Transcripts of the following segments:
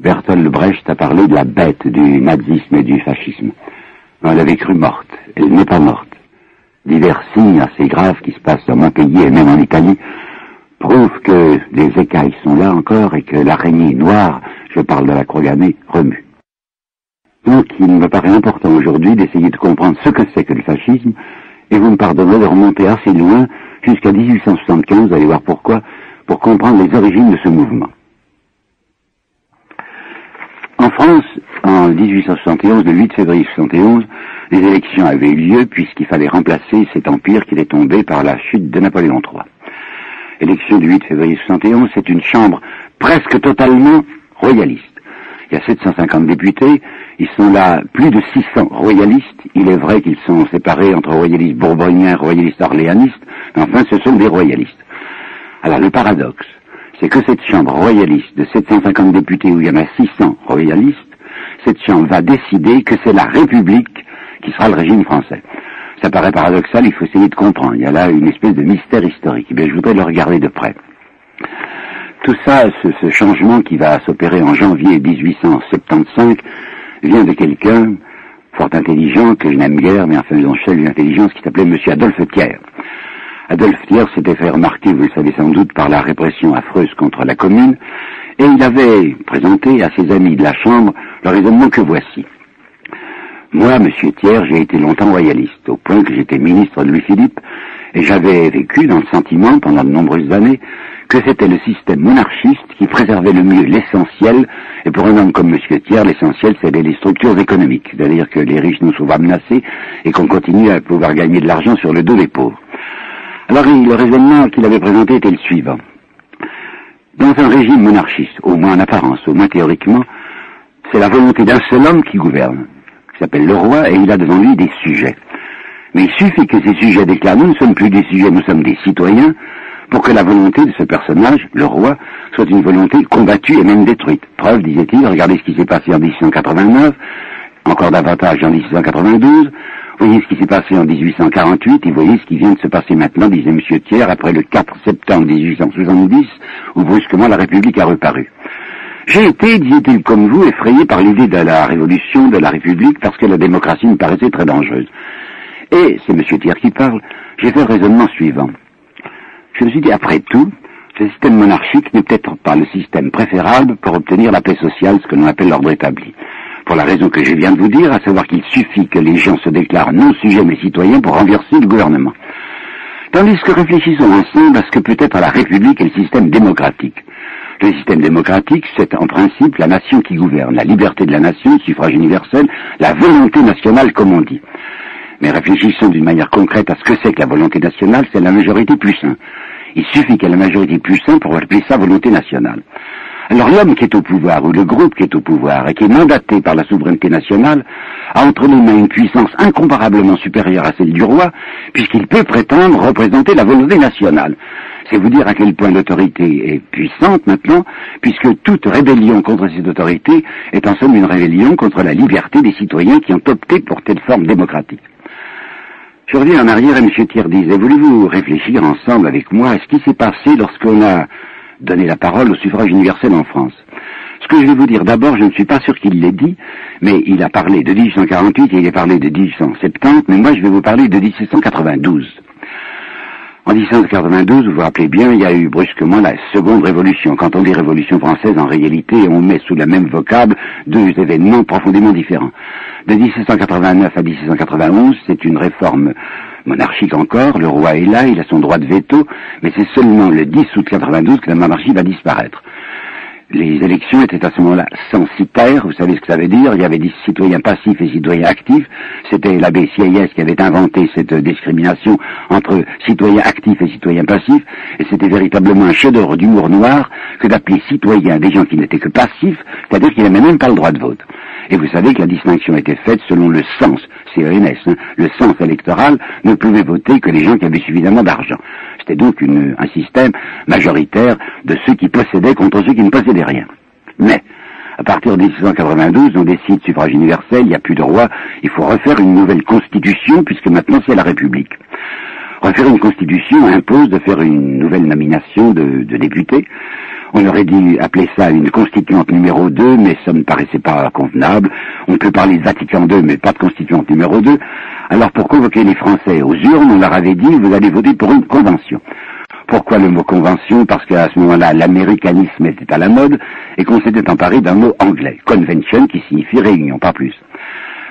Bertolt Brecht a parlé de la bête du nazisme et du fascisme. On l'avait cru morte. Elle n'est pas morte. Divers signes assez graves qui se passent dans mon pays et même en Italie prouvent que les écailles sont là encore et que l'araignée noire, je parle de la croix gammée, remue. Donc il me paraît important aujourd'hui d'essayer de comprendre ce que c'est que le fascisme, et vous me pardonnerez de remonter assez loin jusqu'à 1875, vous allez voir pourquoi, pour comprendre les origines de ce mouvement. En France, en 1871, le 8 février 71, les élections avaient eu lieu puisqu'il fallait remplacer cet empire qui était tombé par la chute de Napoléon III. Élection du 8 février 71, c'est une chambre presque totalement royaliste. Il y a 750 députés, ils sont là plus de 600 royalistes. Il est vrai qu'ils sont séparés entre royalistes bourboniens royalistes orléanistes, mais enfin ce sont des royalistes. Alors le paradoxe, c'est que cette chambre royaliste de 750 députés où il y en a 600 royalistes, cette chambre va décider que c'est la République qui sera le régime français. Ça paraît paradoxal, il faut essayer de comprendre. Il y a là une espèce de mystère historique. Eh bien, je voudrais le regarder de près. Tout ça, ce, changement qui va s'opérer en janvier 1875, vient de quelqu'un fort intelligent, que je n'aime guère, mais enfin, faisant chef d'une intelligence, qui s'appelait M. Adolphe Thiers. Adolphe Thiers s'était fait remarquer, vous le savez sans doute, par la répression affreuse contre la commune, et il avait présenté à ses amis de la Chambre le raisonnement que voici. Moi, monsieur Thiers, j'ai été longtemps royaliste, au point que j'étais ministre de Louis-Philippe, et j'avais vécu dans le sentiment, pendant de nombreuses années, que c'était le système monarchiste qui préservait le mieux l'essentiel, et pour un homme comme monsieur Thiers, l'essentiel, c'était les structures économiques, c'est-à-dire que les riches ne soient pas menacés, et qu'on continue à pouvoir gagner de l'argent sur le dos des pauvres. Alors le raisonnement qu'il avait présenté était le suivant. Dans un régime monarchiste, au moins en apparence, au moins théoriquement, c'est la volonté d'un seul homme qui gouverne, qui s'appelle le roi, et il a devant lui des sujets. Mais il suffit que ces sujets déclarent, nous ne sommes plus des sujets, nous sommes des citoyens, pour que la volonté de ce personnage, le roi, soit une volonté combattue et même détruite. Preuve, disait-il, regardez ce qui s'est passé en 1889, encore davantage en 1692, Voyez ce qui s'est passé en 1848 et voyez ce qui vient de se passer maintenant, disait M. Thiers, après le 4 septembre 1870, où brusquement la République a reparu. J'ai été, disait-il comme vous, effrayé par l'idée de la révolution de la République parce que la démocratie me paraissait très dangereuse. Et, c'est M. Thiers qui parle, j'ai fait le raisonnement suivant. Je me suis dit, après tout, ce système monarchique n'est peut-être pas le système préférable pour obtenir la paix sociale, ce que l'on appelle l'ordre établi pour la raison que je viens de vous dire, à savoir qu'il suffit que les gens se déclarent non sujets mais citoyens pour renverser le gouvernement. Tandis que réfléchissons ensemble à ce que peut être la République et le système démocratique. Le système démocratique, c'est en principe la nation qui gouverne, la liberté de la nation, le suffrage universel, la volonté nationale, comme on dit. Mais réfléchissons d'une manière concrète à ce que c'est que la volonté nationale, c'est la majorité plus un. Il suffit qu'il y ait la majorité plus un pour appeler ça volonté nationale. Alors l'homme qui est au pouvoir, ou le groupe qui est au pouvoir, et qui est mandaté par la souveraineté nationale, a entre les mains une puissance incomparablement supérieure à celle du roi, puisqu'il peut prétendre représenter la volonté nationale. C'est vous dire à quel point l'autorité est puissante maintenant, puisque toute rébellion contre cette autorité est en somme une rébellion contre la liberté des citoyens qui ont opté pour telle forme démocratique. Je reviens en arrière et M. Thiers disait, voulez-vous réfléchir ensemble avec moi à ce qui s'est passé lorsqu'on a donner la parole au suffrage universel en France. Ce que je vais vous dire, d'abord, je ne suis pas sûr qu'il l'ait dit, mais il a parlé de 1848 et il a parlé de 1870, mais moi je vais vous parler de 1792. En 1792, vous vous rappelez bien, il y a eu brusquement la seconde révolution. Quand on dit révolution française, en réalité, on met sous la même vocable deux événements profondément différents. De 1789 à 1791, c'est une réforme monarchique encore, le roi est là, il a son droit de veto, mais c'est seulement le 10 août 92 que la monarchie va disparaître. Les élections étaient à ce moment-là censitaires, vous savez ce que ça veut dire, il y avait des citoyens passifs et citoyens actifs, c'était l'abbé Sieyès qui avait inventé cette discrimination entre citoyens actifs et citoyens passifs, et c'était véritablement un chef-d'œuvre d'humour noir que d'appeler citoyens des gens qui n'étaient que passifs, c'est-à-dire qu'ils n'avaient même pas le droit de vote. Et vous savez que la distinction était faite selon le sens, c'est ENS, hein, le sens électoral, ne pouvait voter que les gens qui avaient suffisamment d'argent. C'était donc un système majoritaire de ceux qui possédaient contre ceux qui ne possédaient rien. Mais, à partir de 1692, on décide suffrage universel, il n'y a plus de roi, il faut refaire une nouvelle constitution puisque maintenant c'est la République. Refaire une constitution impose de faire une nouvelle nomination de, de députés. On aurait dû appeler ça une constituante numéro 2, mais ça ne paraissait pas convenable. On peut parler de Vatican II, mais pas de constituante numéro 2. Alors pour convoquer les Français aux urnes, on leur avait dit, vous allez voter pour une convention. Pourquoi le mot convention? Parce qu'à ce moment-là, l'américanisme était à la mode et qu'on s'était emparé d'un mot anglais, convention, qui signifie réunion, pas plus.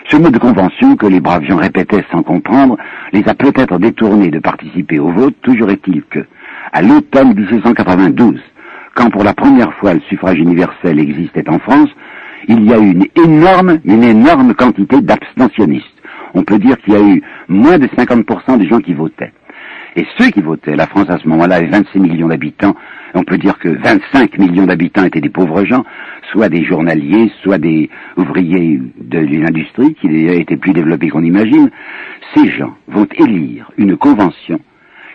Ce mot de convention que les braves gens répétaient sans comprendre les a peut-être détournés de participer au vote, toujours est-il que, à l'automne 1792, quand pour la première fois le suffrage universel existait en France, il y a eu une énorme, une énorme quantité d'abstentionnistes. On peut dire qu'il y a eu moins de 50% des gens qui votaient. Et ceux qui votaient, la France à ce moment-là avait 26 millions d'habitants, on peut dire que 25 millions d'habitants étaient des pauvres gens, soit des journaliers, soit des ouvriers de l'industrie qui étaient plus développés qu'on imagine, ces gens vont élire une convention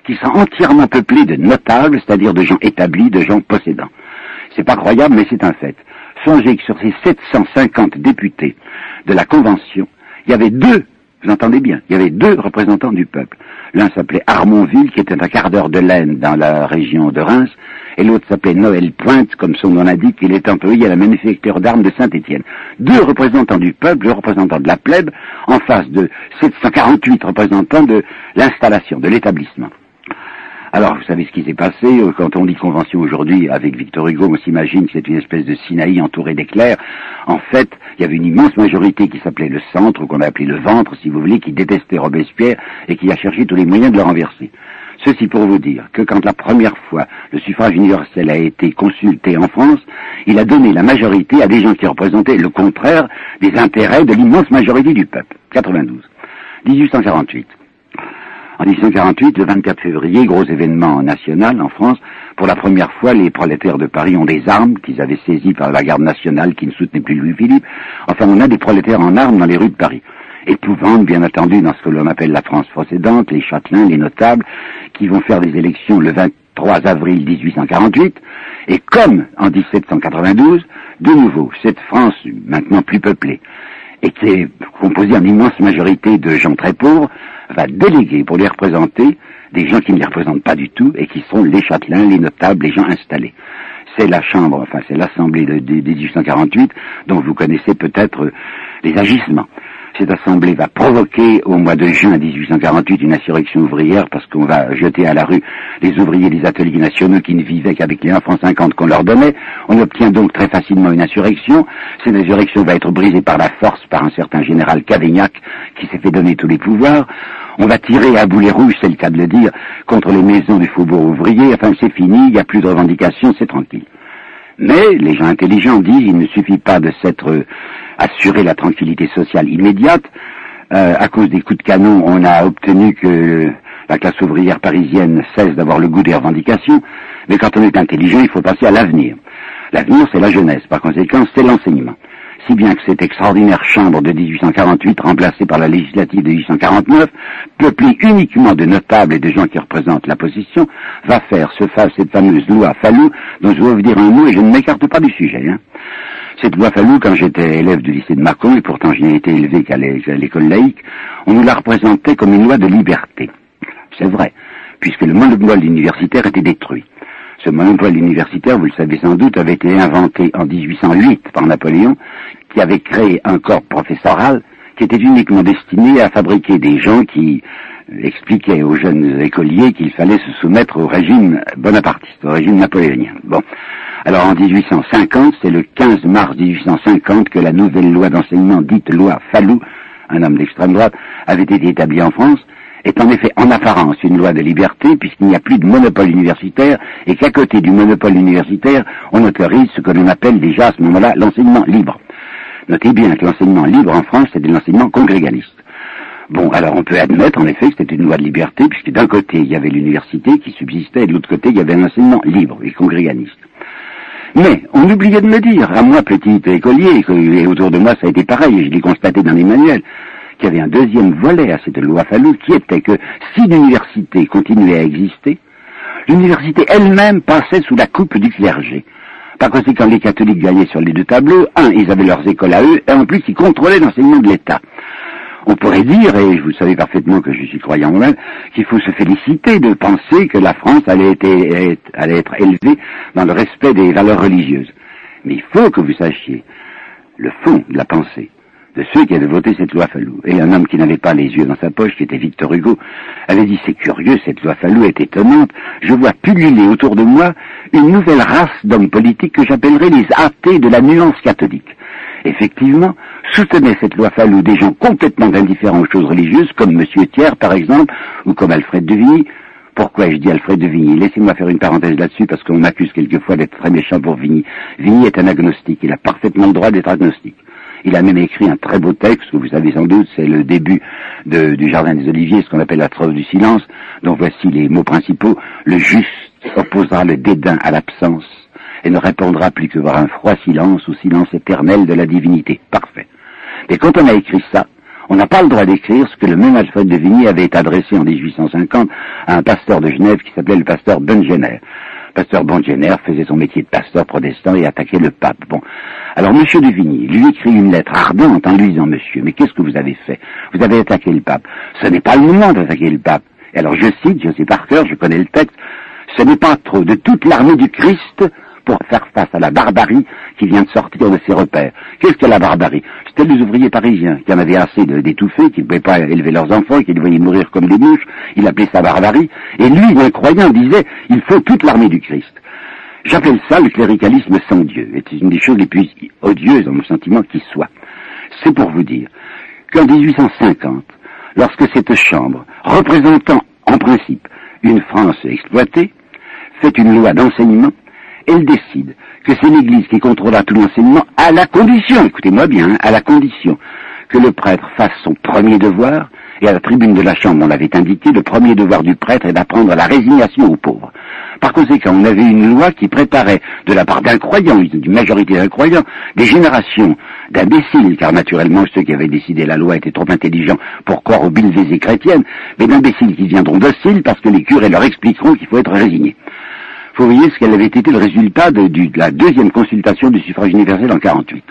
qui sera entièrement peuplée de notables, c'est-à-dire de gens établis, de gens possédants. C'est pas croyable, mais c'est un fait. Songez que sur ces 750 députés de la convention, il y avait deux, vous entendez bien, il y avait deux représentants du peuple. L'un s'appelait Armonville, qui était un quart d'heure de laine dans la région de Reims, et l'autre s'appelait Noël Pointe, comme son nom l'indique, il est employé à la manufacture d'armes de Saint-Étienne. Deux représentants du peuple, deux représentants de la plèbe, en face de 748 représentants de l'installation, de l'établissement. Alors, vous savez ce qui s'est passé euh, quand on dit convention aujourd'hui avec Victor Hugo, on s'imagine que c'est une espèce de Sinaï entouré d'éclairs. En fait, il y avait une immense majorité qui s'appelait le centre, ou qu'on a appelé le ventre, si vous voulez, qui détestait Robespierre et qui a cherché tous les moyens de le renverser. Ceci pour vous dire que quand la première fois le suffrage universel a été consulté en France, il a donné la majorité à des gens qui représentaient le contraire des intérêts de l'immense majorité du peuple. 92. 1848. En 1848, le 24 février, gros événement national en France, pour la première fois, les prolétaires de Paris ont des armes qu'ils avaient saisies par la garde nationale qui ne soutenait plus Louis-Philippe. Enfin, on a des prolétaires en armes dans les rues de Paris épouvante, bien entendu, dans ce que l'on appelle la France possédante, les châtelains, les notables, qui vont faire des élections le 23 avril 1848, et comme en 1792, de nouveau, cette France maintenant plus peuplée, est composée en immense majorité de gens très pauvres, va déléguer pour les représenter des gens qui ne les représentent pas du tout et qui sont les châtelains, les notables, les gens installés. C'est la Chambre, enfin c'est l'Assemblée de, de, 1848 dont vous connaissez peut-être les agissements cette assemblée va provoquer au mois de juin 1848 une insurrection ouvrière parce qu'on va jeter à la rue les ouvriers des ateliers nationaux qui ne vivaient qu'avec les 1 franc 50 qu'on leur donnait. On obtient donc très facilement une insurrection. Cette insurrection va être brisée par la force par un certain général Cavaignac qui s'est fait donner tous les pouvoirs. On va tirer à boulet rouge, c'est le cas de le dire, contre les maisons du faubourg ouvrier. Enfin, c'est fini, il n'y a plus de revendications, c'est tranquille. Mais les gens intelligents disent il ne suffit pas de s'être assurer la tranquillité sociale immédiate. Euh, à cause des coups de canon, on a obtenu que la classe ouvrière parisienne cesse d'avoir le goût des revendications, mais quand on est intelligent, il faut passer à l'avenir. L'avenir, c'est la jeunesse, par conséquent, c'est l'enseignement. Si bien que cette extraordinaire chambre de 1848, remplacée par la législative de 1849, peuplée uniquement de notables et de gens qui représentent la position, va faire ce, cette fameuse loi Fallou, dont je vais vous dire un mot et je ne m'écarte pas du sujet. Hein. Cette loi Fallou, quand j'étais élève du lycée de Mâcon, et pourtant je n'ai été élevé qu'à l'école laïque, on nous la représentait comme une loi de liberté. C'est vrai, puisque le monopole universitaire était détruit. Ce monopole universitaire, vous le savez sans doute, avait été inventé en 1808 par Napoléon, qui avait créé un corps professoral qui était uniquement destiné à fabriquer des gens qui expliquaient aux jeunes écoliers qu'il fallait se soumettre au régime bonapartiste, au régime napoléonien. Bon. Alors en 1850, c'est le 15 mars 1850 que la nouvelle loi d'enseignement dite loi Fallou, un homme d'extrême droite, avait été établie en France, est en effet en apparence une loi de liberté puisqu'il n'y a plus de monopole universitaire et qu'à côté du monopole universitaire, on autorise ce que l'on appelle déjà à ce moment-là l'enseignement libre. Notez bien que l'enseignement libre en France, c'est de l'enseignement congrégaliste. Bon, alors on peut admettre en effet que c'était une loi de liberté, puisque d'un côté il y avait l'université qui subsistait, et de l'autre côté il y avait un enseignement libre et congrégaliste. Mais on oubliait de me dire, à moi petit écolier, et autour de moi ça a été pareil, et je l'ai constaté dans les manuels, qu'il y avait un deuxième volet à cette loi Fallou, qui était que si l'université continuait à exister, l'université elle-même passait sous la coupe du clergé. Par conséquent, les catholiques gagnaient sur les deux tableaux. Un, ils avaient leurs écoles à eux, et en plus, ils contrôlaient l'enseignement de l'État. On pourrait dire, et vous savez parfaitement que je suis croyant moi-même, qu'il faut se féliciter de penser que la France allait être, élevée dans le respect des valeurs religieuses. Mais il faut que vous sachiez le fond de la pensée de ceux qui avaient voté cette loi Fallou. Et un homme qui n'avait pas les yeux dans sa poche, qui était Victor Hugo, avait dit c'est curieux, cette loi Fallou est étonnante. Je vois pulluler autour de moi une nouvelle race d'hommes politiques que j'appellerais les athées de la nuance catholique. Effectivement, soutenaient cette loi Fallou des gens complètement indifférents aux choses religieuses, comme M. Thiers, par exemple, ou comme Alfred de Vigny. Pourquoi je dis Alfred de Vigny? Laissez-moi faire une parenthèse là-dessus, parce qu'on m'accuse quelquefois d'être très méchant pour Vigny. Vigny est un agnostique, il a parfaitement le droit d'être agnostique. Il a même écrit un très beau texte, que vous savez sans doute, c'est le début du Jardin des Oliviers, ce qu'on appelle la trêve du silence, dont voici les mots principaux. Le juste opposera le dédain à l'absence et ne répondra plus que par un froid silence ou silence éternel de la divinité. Parfait. Et quand on a écrit ça, on n'a pas le droit d'écrire ce que le même Alfred de Vigny avait adressé en 1850 à un pasteur de Genève qui s'appelait le pasteur Bengener pasteur Bongener faisait son métier de pasteur protestant et attaquait le pape. Bon. Alors, monsieur de Vigny lui écrit une lettre ardente en lui disant, monsieur, mais qu'est-ce que vous avez fait? Vous avez attaqué le pape. Ce n'est pas le moment d'attaquer le pape. Et alors, je cite, je sais par cœur, je connais le texte, ce n'est pas trop de toute l'armée du Christ pour faire face à la barbarie qui vient de sortir de ses repères. Qu'est-ce que la barbarie? C'était les ouvriers parisiens qui en avaient assez d'étouffer, qui ne pouvaient pas élever leurs enfants, qui devaient mourir comme des mouches. Il appelait ça barbarie. Et lui, un croyant, disait, il faut toute l'armée du Christ. J'appelle ça le cléricalisme sans Dieu. C'est une des choses les plus odieuses dans mon sentiment qui soit. C'est pour vous dire qu'en 1850, lorsque cette chambre, représentant en principe une France exploitée, fait une loi d'enseignement, elle décide que c'est l'Église qui contrôlera tout l'enseignement à la condition, écoutez-moi bien, hein, à la condition que le prêtre fasse son premier devoir, et à la tribune de la Chambre on l'avait indiqué, le premier devoir du prêtre est d'apprendre la résignation aux pauvres. Par conséquent, on avait une loi qui préparait, de la part d'incroyants, d'une majorité d'incroyants, des générations d'imbéciles, car naturellement ceux qui avaient décidé la loi étaient trop intelligents pour croire aux bilvésies chrétiennes, mais d'imbéciles qui viendront dociles parce que les curés leur expliqueront qu'il faut être résigné voyez ce qu'elle avait été le résultat de, la deuxième consultation du suffrage universel en 48.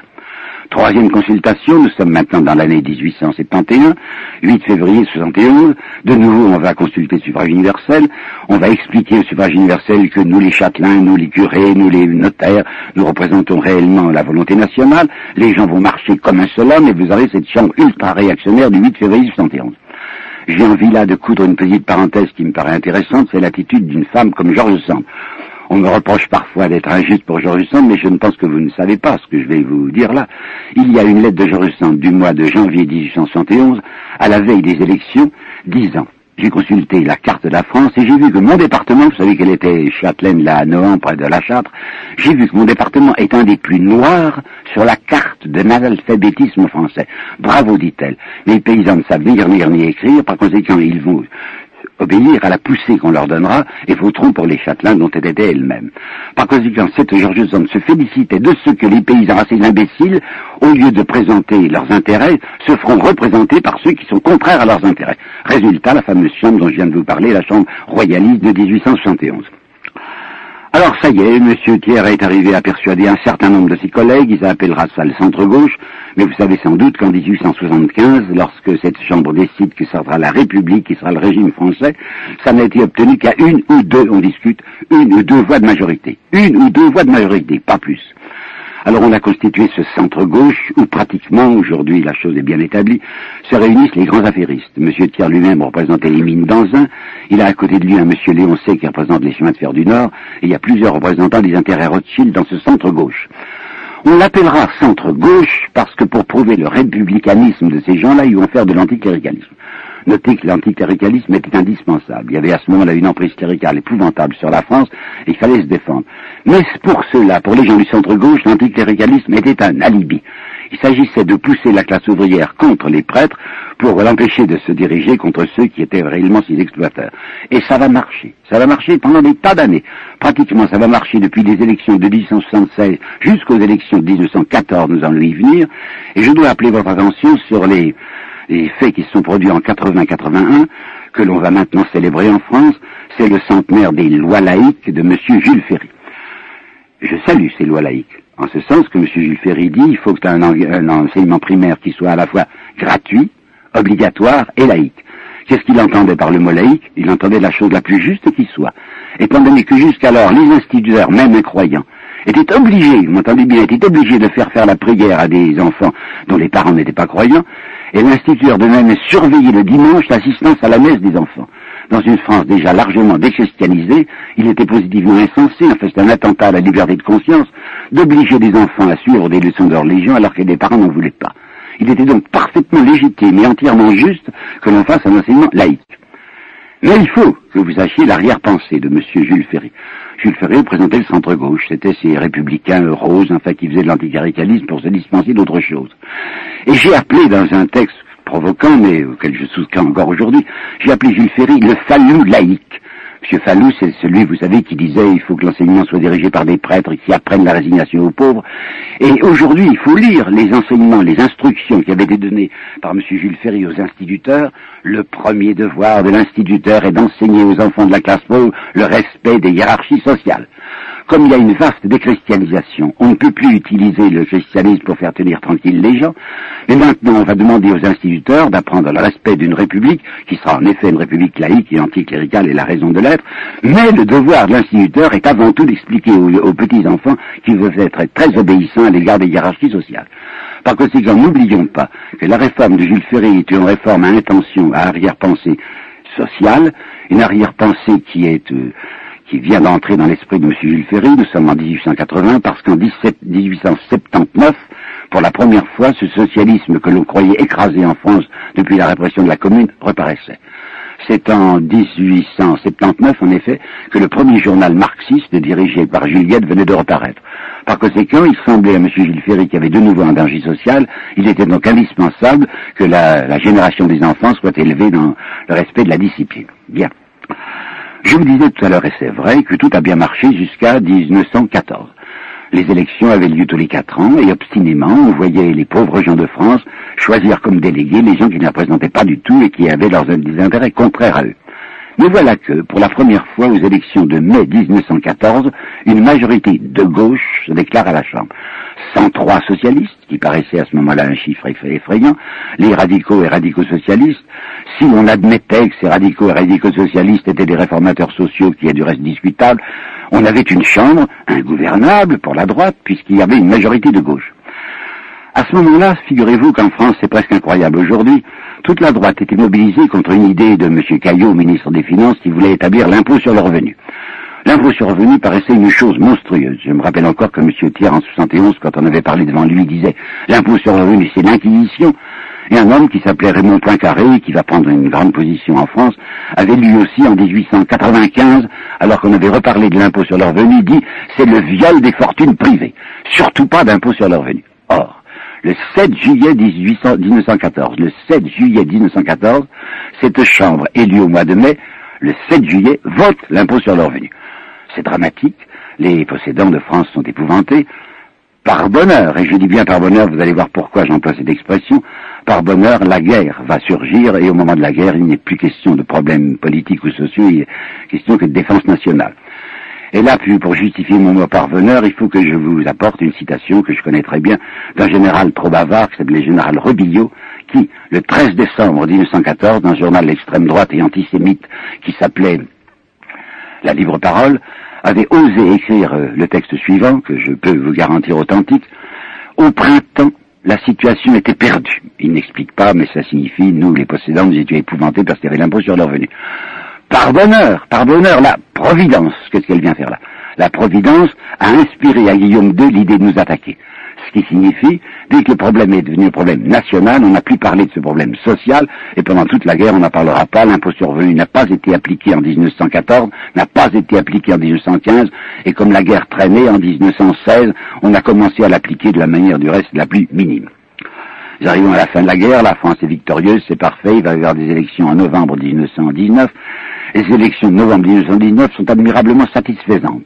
Troisième consultation, nous sommes maintenant dans l'année 1871, 8 février 71. De nouveau, on va consulter le suffrage universel. On va expliquer au suffrage universel que nous, les châtelains, nous, les curés, nous, les notaires, nous représentons réellement la volonté nationale. Les gens vont marcher comme un seul homme et vous aurez cette chambre ultra réactionnaire du 8 février 71. J'ai envie là de coudre une petite parenthèse qui me paraît intéressante, c'est l'attitude d'une femme comme Georges Sand. On me reproche parfois d'être injuste pour Georges Sand, mais je ne pense que vous ne savez pas ce que je vais vous dire là. Il y a une lettre de Georges Sand du mois de janvier 1871, à la veille des élections, disant j'ai consulté la carte de la France et j'ai vu que mon département, vous savez qu'elle était Châtelaine, là, à près de la Châtre, j'ai vu que mon département est un des plus noirs sur la carte de l'alphabétisme français. Bravo, dit-elle. Les paysans ne savent ni lire ni écrire, par conséquent, ils vont obéir à la poussée qu'on leur donnera et voteront pour les châtelains dont elle était elle-même. Par conséquent, cette Georges Sand se félicitait de ce que les paysans assez imbéciles, au lieu de présenter leurs intérêts, se feront représenter par ceux qui sont contraires à leurs intérêts. Résultat, la fameuse chambre dont je viens de vous parler, la chambre royaliste de 1871. Alors ça y est, M. Thiers est arrivé à persuader un certain nombre de ses collègues, il appellera ça le centre-gauche, mais vous savez sans doute qu'en 1875, lorsque cette Chambre décide que ça sera la République, qui sera le régime français, ça n'a été obtenu qu'à une ou deux, on discute, une ou deux voix de majorité. Une ou deux voix de majorité, pas plus. Alors on a constitué ce centre-gauche où pratiquement, aujourd'hui la chose est bien établie, se réunissent les grands affairistes. Monsieur Thiers lui-même représentait les mines d'Anzin, il a à côté de lui un monsieur Léoncé qui représente les chemins de fer du Nord, et il y a plusieurs représentants des intérêts Rothschild dans ce centre-gauche. On l'appellera centre-gauche parce que pour prouver le républicanisme de ces gens-là, ils vont faire de l'anticléricalisme. Notez que l'anticléricalisme était indispensable. Il y avait à ce moment-là une emprise cléricale épouvantable sur la France et il fallait se défendre. Mais pour cela, pour les gens du centre-gauche, l'anticléricalisme était un alibi. Il s'agissait de pousser la classe ouvrière contre les prêtres pour l'empêcher de se diriger contre ceux qui étaient réellement ses exploiteurs. Et ça va marcher. Ça va marcher pendant des tas d'années. Pratiquement, ça va marcher depuis les élections de 1876 jusqu'aux élections de 1914, nous allons y venir. Et je dois appeler votre attention sur les les faits qui se sont produits en 80-81, que l'on va maintenant célébrer en France, c'est le centenaire des lois laïques de M. Jules Ferry. Je salue ces lois laïques, en ce sens que M. Jules Ferry dit il faut que un, enseignement primaire qui soit à la fois gratuit, obligatoire et laïque. Qu'est-ce qu'il entendait par le mot laïque? Il entendait la chose la plus juste qui soit. Étant donné que jusqu'alors, les instituteurs, même incroyants, étaient obligés, vous m'entendez bien, étaient obligés de faire faire la prière à des enfants dont les parents n'étaient pas croyants, et l'instituteur de même surveillait le dimanche l'assistance à la messe des enfants. Dans une France déjà largement déchristianisée, il était positivement insensé, en fait c'est un attentat à la liberté de conscience, d'obliger des enfants à suivre des leçons de religion alors que des parents n'en voulaient pas. Il était donc parfaitement légitime et entièrement juste que l'on fasse un enseignement laïque. Mais il faut que vous sachiez l'arrière-pensée de M. Jules Ferry. Jules Ferry représentait le centre-gauche. C'était ces républicains roses, enfin, qui faisaient de l'anticléricalisme pour se dispenser d'autre chose. Et j'ai appelé dans un texte provoquant, mais auquel je souscris encore aujourd'hui, j'ai appelé Jules Ferry le fallu laïque. M. Fallou, c'est celui, vous savez, qui disait il faut que l'enseignement soit dirigé par des prêtres qui apprennent la résignation aux pauvres. Et aujourd'hui, il faut lire les enseignements, les instructions qui avaient été données par M. Jules Ferry aux instituteurs. Le premier devoir de l'instituteur est d'enseigner aux enfants de la classe pauvre le respect des hiérarchies sociales comme il y a une vaste déchristianisation, on ne peut plus utiliser le christianisme pour faire tenir tranquille les gens, mais maintenant on va demander aux instituteurs d'apprendre le respect d'une république, qui sera en effet une république laïque et anticléricale et la raison de l'être, mais le devoir de l'instituteur est avant tout d'expliquer aux, petits-enfants qu'ils veulent être très obéissants à l'égard des hiérarchies sociales. Par conséquent, n'oublions pas que la réforme de Jules Ferry est une réforme à intention, à arrière-pensée sociale, une arrière-pensée qui est... Euh, qui vient d'entrer dans l'esprit de M. Jules Ferry. Nous sommes en 1880 parce qu'en 1879, pour la première fois, ce socialisme que l'on croyait écrasé en France depuis la répression de la Commune reparaissait. C'est en 1879, en effet, que le premier journal marxiste dirigé par Juliette venait de reparaître. Par conséquent, il semblait à M. Gilles Ferry qui avait de nouveau un danger social, il était donc indispensable que la génération des enfants soit élevée dans le respect de la discipline. Bien. Je vous disais tout à l'heure, et c'est vrai, que tout a bien marché jusqu'à 1914. Les élections avaient lieu tous les quatre ans, et obstinément, on voyait les pauvres gens de France choisir comme délégués les gens qui ne représentaient pas du tout et qui avaient leurs des intérêts contraires à eux. Mais voilà que, pour la première fois aux élections de mai 1914, une majorité de gauche se déclare à la Chambre. 103 socialistes, qui paraissait à ce moment-là un chiffre effrayant, les radicaux et radicaux socialistes, si on admettait que ces radicaux et radicaux socialistes étaient des réformateurs sociaux, qui est du reste discutable, on avait une chambre ingouvernable pour la droite, puisqu'il y avait une majorité de gauche. À ce moment-là, figurez-vous qu'en France, c'est presque incroyable aujourd'hui, toute la droite était mobilisée contre une idée de M. Caillot, ministre des Finances, qui voulait établir l'impôt sur le revenu. L'impôt sur le revenu paraissait une chose monstrueuse. Je me rappelle encore que M. Thiers, en 71, quand on avait parlé devant lui, disait l'impôt sur le revenu, c'est l'inquisition. Et un homme qui s'appelait Raymond Poincaré, qui va prendre une grande position en France, avait lui aussi en 1895, alors qu'on avait reparlé de l'impôt sur le revenu, dit c'est le viol des fortunes privées. Surtout pas d'impôt sur le revenu. Or, le 7 juillet 1914, le 7 juillet 1914, cette chambre élue au mois de mai, le 7 juillet, vote l'impôt sur le revenu. C'est dramatique, les possédants de France sont épouvantés, par bonheur, et je dis bien par bonheur, vous allez voir pourquoi j'emploie cette expression, par bonheur, la guerre va surgir, et au moment de la guerre, il n'est plus question de problèmes politiques ou sociaux, il est question que de défense nationale. Et là, pour justifier mon mot par bonheur, il faut que je vous apporte une citation que je connais très bien d'un général trop bavard, qui s'appelait le général Rebillot, qui, le 13 décembre 1914, dans un journal d'extrême droite et antisémite qui s'appelait La Libre Parole, avait osé écrire euh, le texte suivant, que je peux vous garantir authentique. Au printemps, la situation était perdue. Il n'explique pas, mais ça signifie, nous, les possédants, nous étions épouvantés parce qu'il y l'impôt sur le revenu. Par bonheur, par bonheur, la Providence, qu'est-ce qu'elle vient faire là? La Providence a inspiré à Guillaume II l'idée de nous attaquer ce qui signifie, dès que le problème est devenu un problème national, on n'a plus parlé de ce problème social, et pendant toute la guerre, on n'en parlera pas. L'impôt sur revenu n'a pas été appliqué en 1914, n'a pas été appliqué en 1915, et comme la guerre traînait en 1916, on a commencé à l'appliquer de la manière du reste la plus minime. Nous arrivons à la fin de la guerre, la France est victorieuse, c'est parfait, il va y avoir des élections en novembre 1919. Les élections de novembre 1919 sont admirablement satisfaisantes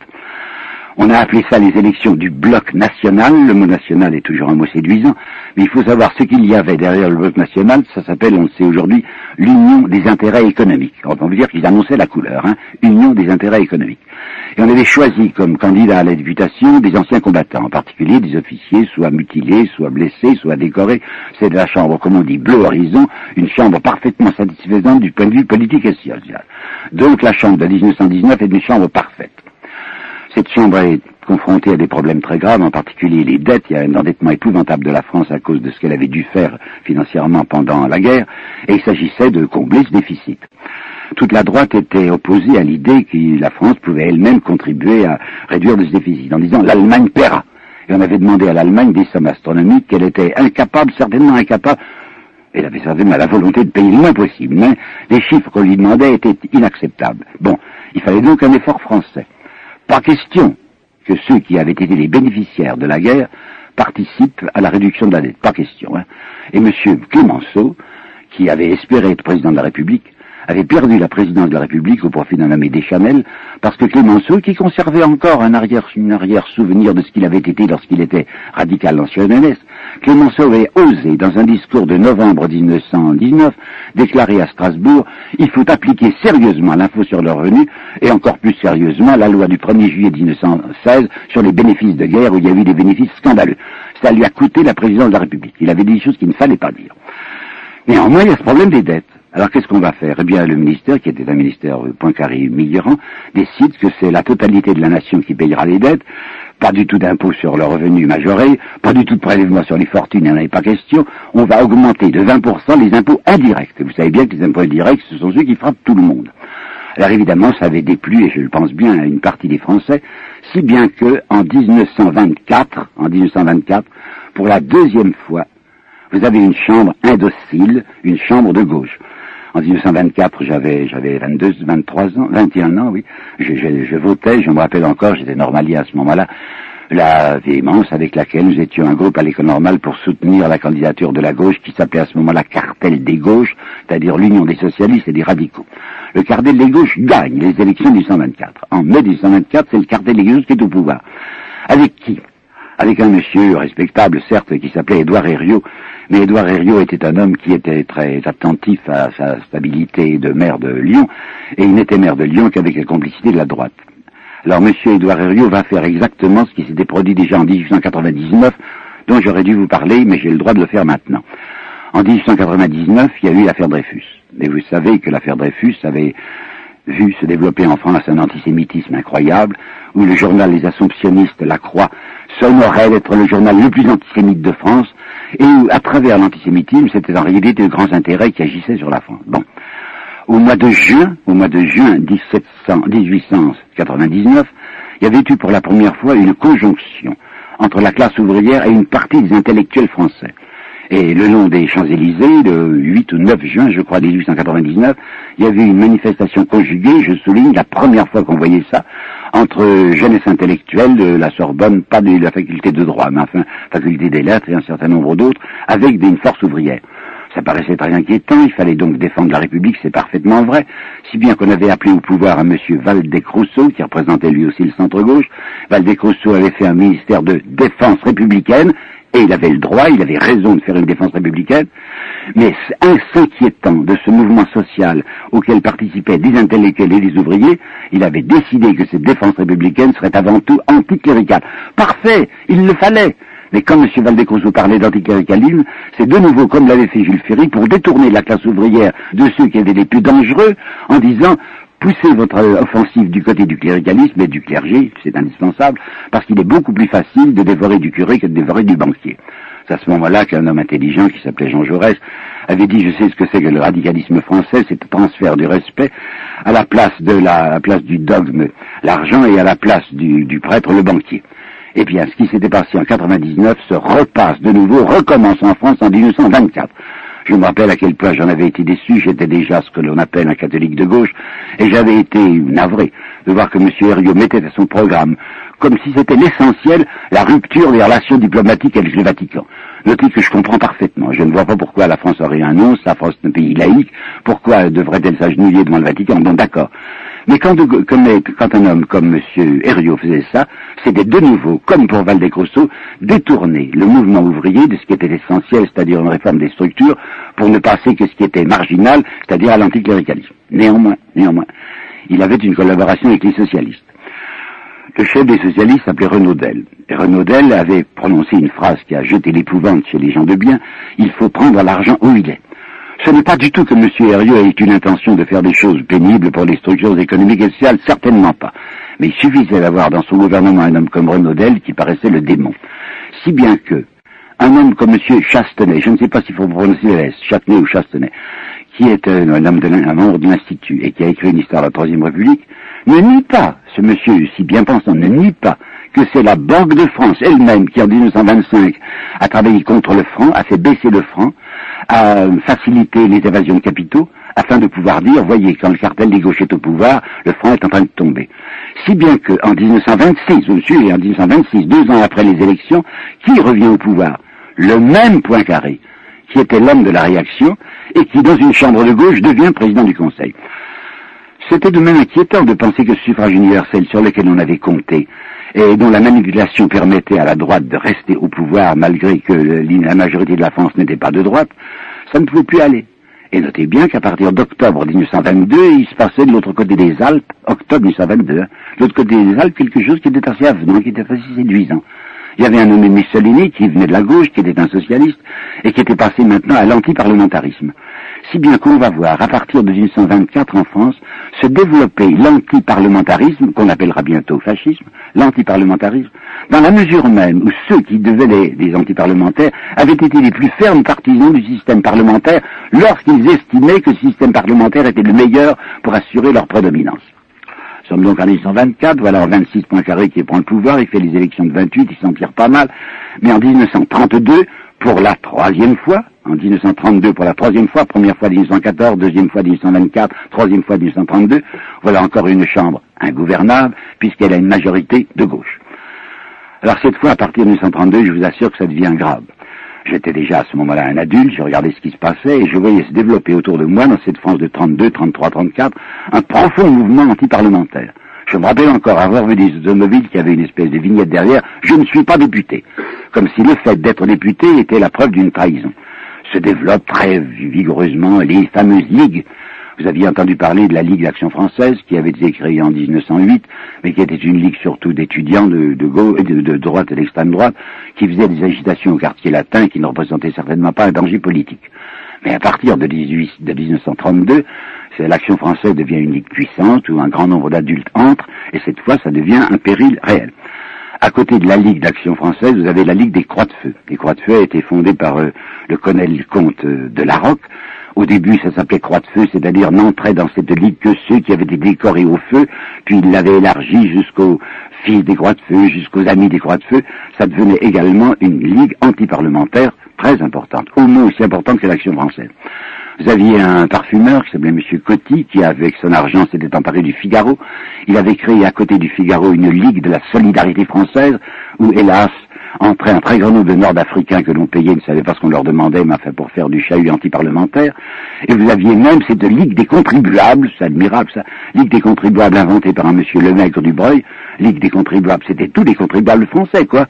On a appelé ça les élections du bloc national. Le mot national est toujours un mot séduisant, mais il faut savoir ce qu'il y avait derrière le bloc national. Ça s'appelle, on le sait aujourd'hui, l'union des intérêts économiques. On peut dire qu'ils annonçaient la couleur, hein, union des intérêts économiques. Et on avait choisi comme candidats à la députation des anciens combattants, en particulier des officiers, soit mutilés, soit blessés, soit décorés. C'est de la chambre, comme on dit, bleu horizon, une chambre parfaitement satisfaisante du point de vue politique et social. Donc la chambre de 1919 est une chambre parfaite. Cette chambre est confrontée à des problèmes très graves, en particulier les dettes. Il y a un endettement épouvantable de la France à cause de ce qu'elle avait dû faire financièrement pendant la guerre, et il s'agissait de combler ce déficit. Toute la droite était opposée à l'idée que la France pouvait elle-même contribuer à réduire ce déficit, en disant l'Allemagne paiera. Et on avait demandé à l'Allemagne des sommes astronomiques qu'elle était incapable, certainement incapable, elle avait certainement la volonté de payer le moins possible, mais les chiffres qu'on lui demandait étaient inacceptables. Bon, il fallait donc un effort français. Pas question que ceux qui avaient été les bénéficiaires de la guerre participent à la réduction de la dette. Pas question. Hein. Et M. Clémenceau, qui avait espéré être président de la République, avait perdu la présidence de la République au profit d'un ami Deschanel, parce que Clémenceau, qui conservait encore un arrière, arrière souvenir de ce qu'il avait été lorsqu'il était radical NS, Clémenceau avait osé, dans un discours de novembre 1919, déclarer à Strasbourg, il faut appliquer sérieusement l'impôt sur le revenu, et encore plus sérieusement la loi du 1er juillet 1916 sur les bénéfices de guerre, où il y a eu des bénéfices scandaleux. Ça lui a coûté la présidence de la République. Il avait dit des choses qu'il ne fallait pas dire. Néanmoins, il y a ce problème des dettes. Alors qu'est-ce qu'on va faire? Eh bien, le ministère, qui était un ministère Poincaré-Mitterrand, décide que c'est la totalité de la nation qui payera les dettes, pas du tout d'impôt sur le revenu majoré, pas du tout de prélèvement sur les fortunes, il n'y en avait pas question. On va augmenter de 20% les impôts indirects. Vous savez bien que les impôts indirects, ce sont ceux qui frappent tout le monde. Alors évidemment, ça avait déplu, et je le pense bien, à une partie des Français, si bien que en 1924, en 1924, pour la deuxième fois, vous avez une chambre indocile, une chambre de gauche. En 1924, j'avais j'avais 22, 23 ans, 21 ans, oui. Je, je, votais, je me rappelle encore, j'étais normalier à ce moment-là, la véhémence avec laquelle nous étions un groupe à l'école normale pour soutenir la candidature de la gauche qui s'appelait à ce moment-là Cartel des gauches, c'est-à-dire l'union des socialistes et des radicaux. Le cartel des gauches gagne les élections de 1924. En mai 1924, c'est le cartel des gauches qui est au pouvoir. Avec qui? Avec un monsieur respectable, certes, qui s'appelait Édouard Herriot, mais Édouard Herriot était un homme qui était très attentif à sa stabilité de maire de Lyon, et il n'était maire de Lyon qu'avec la complicité de la droite. Alors M. Édouard Herriot va faire exactement ce qui s'était produit déjà en 1899, dont j'aurais dû vous parler, mais j'ai le droit de le faire maintenant. En 1899, il y a eu l'affaire Dreyfus. Et vous savez que l'affaire Dreyfus avait vu se développer en France un antisémitisme incroyable, où le journal Les Assomptionnistes, La Croix, s'honorait d'être le journal le plus antisémite de France, et où, à travers l'antisémitisme, c'était en réalité de grands intérêts qui agissaient sur la France. Bon. Au mois de juin, au mois de juin 1700, 1899, il y avait eu pour la première fois une conjonction entre la classe ouvrière et une partie des intellectuels français. Et le long des Champs-Élysées, le 8 ou 9 juin, je crois, 1899, il y avait une manifestation conjuguée, je souligne, la première fois qu'on voyait ça, entre jeunesse intellectuelle de la Sorbonne, pas de la faculté de droit, mais enfin, faculté des lettres et un certain nombre d'autres, avec une force ouvrière. Ça paraissait très inquiétant, il fallait donc défendre la République, c'est parfaitement vrai, si bien qu'on avait appelé au pouvoir un monsieur Valdec-Rousseau, qui représentait lui aussi le centre-gauche. Valdec-Rousseau avait fait un ministère de défense républicaine, il avait le droit, il avait raison de faire une défense républicaine, mais s'inquiétant de ce mouvement social auquel participaient des intellectuels et des ouvriers, il avait décidé que cette défense républicaine serait avant tout anticléricale. Parfait, il le fallait. Mais quand M. Valdecrosso parlait d'anticléricalisme, c'est de nouveau comme l'avait fait Jules Ferry pour détourner la classe ouvrière de ceux qui étaient les plus dangereux en disant poussez votre offensive du côté du cléricalisme et du clergé, c'est indispensable, parce qu'il est beaucoup plus facile de dévorer du curé que de dévorer du banquier. C'est à ce moment-là qu'un homme intelligent qui s'appelait Jean Jaurès avait dit, je sais ce que c'est que le radicalisme français, c'est le transfert du respect à la place de la, place du dogme, l'argent, et à la place du, du prêtre, le banquier. Eh bien, ce qui s'était passé en 99 se repasse de nouveau, recommence en France en 1924. Je me rappelle à quel point j'en avais été déçu, j'étais déjà ce que l'on appelle un catholique de gauche, et j'avais été navré de voir que M. Herriot mettait à son programme, comme si c'était l'essentiel, la rupture des relations diplomatiques avec le Vatican. Notez que je comprends parfaitement. Je ne vois pas pourquoi la France aurait un nom, la France est un pays laïque, pourquoi devrait-elle s'agenouiller devant le Vatican? Bon, d'accord. Mais quand, un homme comme M. Herriot faisait ça, c'était de nouveau, comme pour Valdez-Crosso, détourner le mouvement ouvrier de ce qui était essentiel, c'est-à-dire une réforme des structures, pour ne passer que ce qui était marginal, c'est-à-dire à, l'anticléricalisme. Néanmoins, néanmoins, il avait une collaboration avec les socialistes. Le chef des socialistes s'appelait Renaudel. Et Renaudel avait prononcé une phrase qui a jeté l'épouvante chez les gens de bien, il faut prendre l'argent où il est. Ce n'est pas du tout que M. Herriot ait une intention de faire des choses pénibles pour les structures économiques et sociales, certainement pas. Mais il suffisait d'avoir dans son gouvernement un homme comme Renaudel qui paraissait le démon. Si bien que un homme comme M. Chastenay, je ne sais pas s'il faut prononcer S, Châtenay ou Chastenay, qui est un, homme membre de l'Institut et qui a écrit une histoire de la Troisième République, ne nie pas, ce monsieur si bien pensant, ne nie pas que c'est la Banque de France elle-même qui en 1925 a travaillé contre le franc, a fait baisser le franc, à faciliter les évasions de capitaux afin de pouvoir dire, voyez, quand le cartel des gauches est au pouvoir, le franc est en train de tomber. Si bien qu'en 1926, vous suivez, en 1926, deux ans après les élections, qui revient au pouvoir? Le même Poincaré, qui était l'homme de la réaction et qui, dans une chambre de gauche, devient président du Conseil. C'était de même inquiétant de penser que ce suffrage universel sur lequel on avait compté et dont la manipulation permettait à la droite de rester au pouvoir malgré que la majorité de la France n'était pas de droite, ça ne pouvait plus aller. Et notez bien qu'à partir d'octobre 1922, il se passait de l'autre côté des Alpes, octobre 1922, hein, de l'autre côté des Alpes, quelque chose qui était assez avenant, qui était assez séduisant. Il y avait un nommé Mussolini qui venait de la gauche, qui était un socialiste, et qui était passé maintenant à l'antiparlementarisme. Si bien qu'on va voir, à partir de 1924 en France, se développer l'antiparlementarisme, qu'on appellera bientôt fascisme, l'antiparlementarisme, dans la mesure même où ceux qui devenaient des antiparlementaires avaient été les plus fermes partisans du système parlementaire lorsqu'ils estimaient que le système parlementaire était le meilleur pour assurer leur prédominance. Nous sommes donc en 1924, voilà 26 Poincaré qui prend le pouvoir, il fait les élections de 28, il s'en pas mal, mais en 1932, pour la troisième fois, en 1932 pour la troisième fois, première fois 1914, deuxième fois 1924, troisième fois 1932, voilà encore une chambre ingouvernable, puisqu'elle a une majorité de gauche. Alors cette fois, à partir de 1932, je vous assure que ça devient grave. J'étais déjà à ce moment-là un adulte, je regardais ce qui se passait et je voyais se développer autour de moi, dans cette France de 32, 33, 34, un profond mouvement antiparlementaire. Je me rappelle encore avoir vu des automobiles qui avaient une espèce de vignette derrière, je ne suis pas député. Comme si le fait d'être député était la preuve d'une trahison. Se développent très vigoureusement les fameuses ligues vous aviez entendu parler de la Ligue d'Action Française qui avait été créée en 1908, mais qui était une ligue surtout d'étudiants de, de, de, droite et d'extrême droite, qui faisaient des agitations au quartier latin qui ne représentaient certainement pas un danger politique. Mais à partir de, 18, de 1932, l'Action française devient une ligue puissante où un grand nombre d'adultes entrent, et cette fois ça devient un péril réel. À côté de la Ligue d'Action française, vous avez la Ligue des Croix de Feu. Les Croix de Feu a été fondée par euh, le colonel comte euh, de Larocque, au début, ça s'appelait Croix de Feu, c'est-à-dire n'entraient dans cette ligue que ceux qui avaient été décorés au feu, puis il l'avait élargi jusqu'aux fils des Croix de Feu, jusqu'aux amis des Croix de Feu. Ça devenait également une ligue antiparlementaire très importante, au moins aussi importante que l'Action française. Vous aviez un parfumeur qui s'appelait M. Coty, qui avec son argent s'était emparé du Figaro. Il avait créé à côté du Figaro une ligue de la solidarité française, où hélas, entrait un très grand nombre de Nord-Africains que l'on payait, ne savait pas ce qu'on leur demandait, mais enfin pour faire du chahut anti-parlementaire. Et vous aviez même cette Ligue des contribuables, c'est admirable ça, Ligue des contribuables inventée par un monsieur Lemaigre du Breuil. Ligue des contribuables, c'était tous les contribuables français, quoi.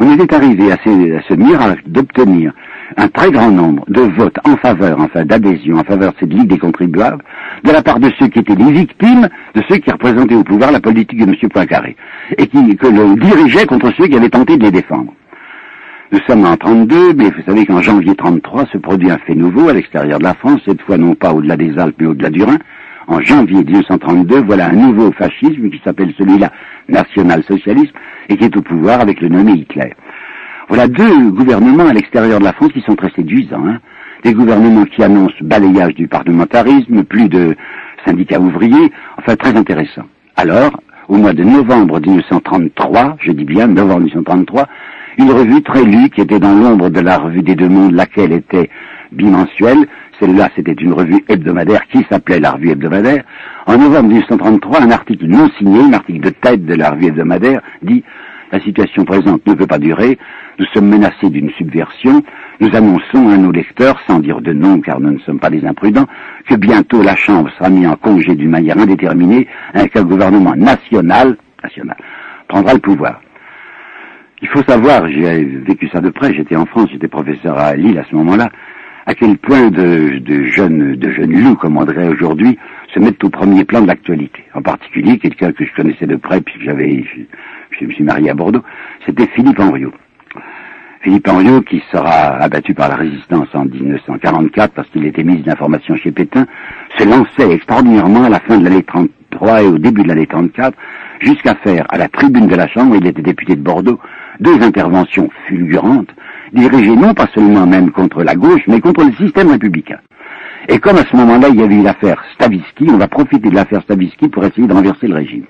On était arrivé à ce miracle d'obtenir un très grand nombre de votes en faveur, enfin d'adhésion en faveur de cette Ligue des contribuables, de la part de ceux qui étaient les victimes de ceux qui représentaient au pouvoir la politique de M. Poincaré, et qui, que l'on dirigeait contre ceux qui avaient tenté de les défendre. Nous sommes en 32, mais vous savez qu'en janvier 33 se produit un fait nouveau à l'extérieur de la France, cette fois non pas au-delà des Alpes, mais au-delà du Rhin. En janvier 1932, voilà un nouveau fascisme qui s'appelle celui-là national-socialisme et qui est au pouvoir avec le nommé Hitler. Voilà deux gouvernements à l'extérieur de la France qui sont très séduisants. Hein. Des gouvernements qui annoncent balayage du parlementarisme, plus de syndicats ouvriers, enfin très intéressant. Alors, au mois de novembre 1933, je dis bien novembre 1933, une revue très lue qui était dans l'ombre de la revue des deux mondes, laquelle était bimensuelle. Celle-là, c'était une revue hebdomadaire qui s'appelait la revue hebdomadaire? En novembre 1933, un article non signé, un article de tête de la revue hebdomadaire, dit La situation présente ne peut pas durer. Nous sommes menacés d'une subversion. Nous annonçons à nos lecteurs, sans dire de nom car nous ne sommes pas des imprudents, que bientôt la Chambre sera mise en congé d'une manière indéterminée avec un gouvernement national, national prendra le pouvoir. Il faut savoir, j'ai vécu ça de près, j'étais en France, j'étais professeur à Lille à ce moment-là, à quel point de, jeunes de jeunes loups, comme on dirait aujourd'hui, se mettent au premier plan de l'actualité. En particulier, quelqu'un que je connaissais de près, puisque j'avais, je, me suis marié à Bordeaux, c'était Philippe Henriot. Philippe Henriot, qui sera abattu par la résistance en 1944 parce qu'il était ministre d'information chez Pétain, se lançait extraordinairement à la fin de l'année 33 et au début de l'année 34, jusqu'à faire à la tribune de la Chambre, il était député de Bordeaux, deux interventions fulgurantes dirigé non pas seulement même contre la gauche, mais contre le système républicain. Et comme à ce moment-là, il y avait eu l'affaire Stavisky, on va profiter de l'affaire Stavisky pour essayer de renverser le régime.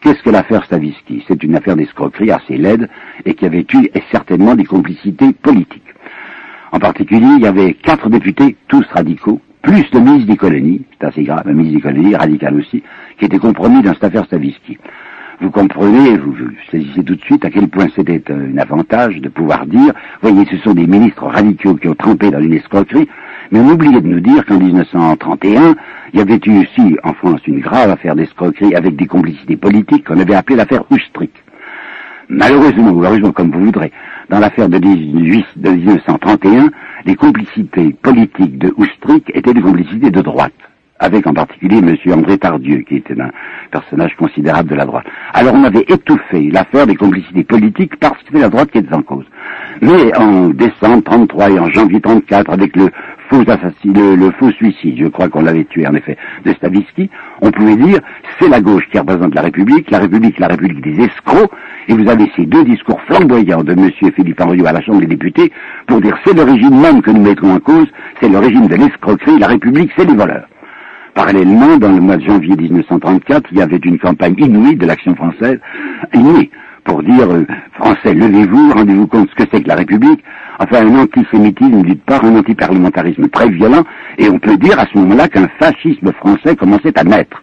Qu'est-ce que l'affaire Stavisky? C'est une affaire d'escroquerie assez laide et qui avait eu certainement des complicités politiques. En particulier, il y avait quatre députés, tous radicaux, plus le ministre des colonies, c'est assez grave, le ministre des colonies, radical aussi, qui était compromis dans cette affaire Stavisky vous comprenez, vous, saisissez tout de suite à quel point c'était un avantage de pouvoir dire, voyez, ce sont des ministres radicaux qui ont trempé dans une escroquerie, mais on oubliait de nous dire qu'en 1931, il y avait eu aussi en France une grave affaire d'escroquerie avec des complicités politiques qu'on avait appelée l'affaire Oustric. Malheureusement, ou heureusement, comme vous voudrez, dans l'affaire de, 1931, les complicités politiques de Oustric étaient des complicités de droite avec en particulier M. André Tardieu, qui était un personnage considérable de la droite. Alors on avait étouffé l'affaire des complicités politiques parce que c'était la droite qui était en cause. Mais en décembre 33 et en janvier 34, avec le faux assassinat, le, faux suicide, je crois qu'on l'avait tué en effet, de Stavisky, on pouvait dire c'est la gauche qui représente la République, la République, la République des escrocs, et vous avez ces deux discours flamboyants de M. Philippe Henriot à la Chambre des députés pour dire c'est le régime même que nous mettrons en cause, c'est le régime de l'escroquerie, la République c'est les voleurs. Parallèlement, dans le mois de janvier 1934, il y avait une campagne inouïe de l'action française, inouïe, pour dire euh, Français, levez-vous, rendez-vous compte ce que c'est que la République. Enfin, un antisémitisme d'une part, un antiparlementarisme très violent, et on peut dire à ce moment-là qu'un fascisme français commençait à naître.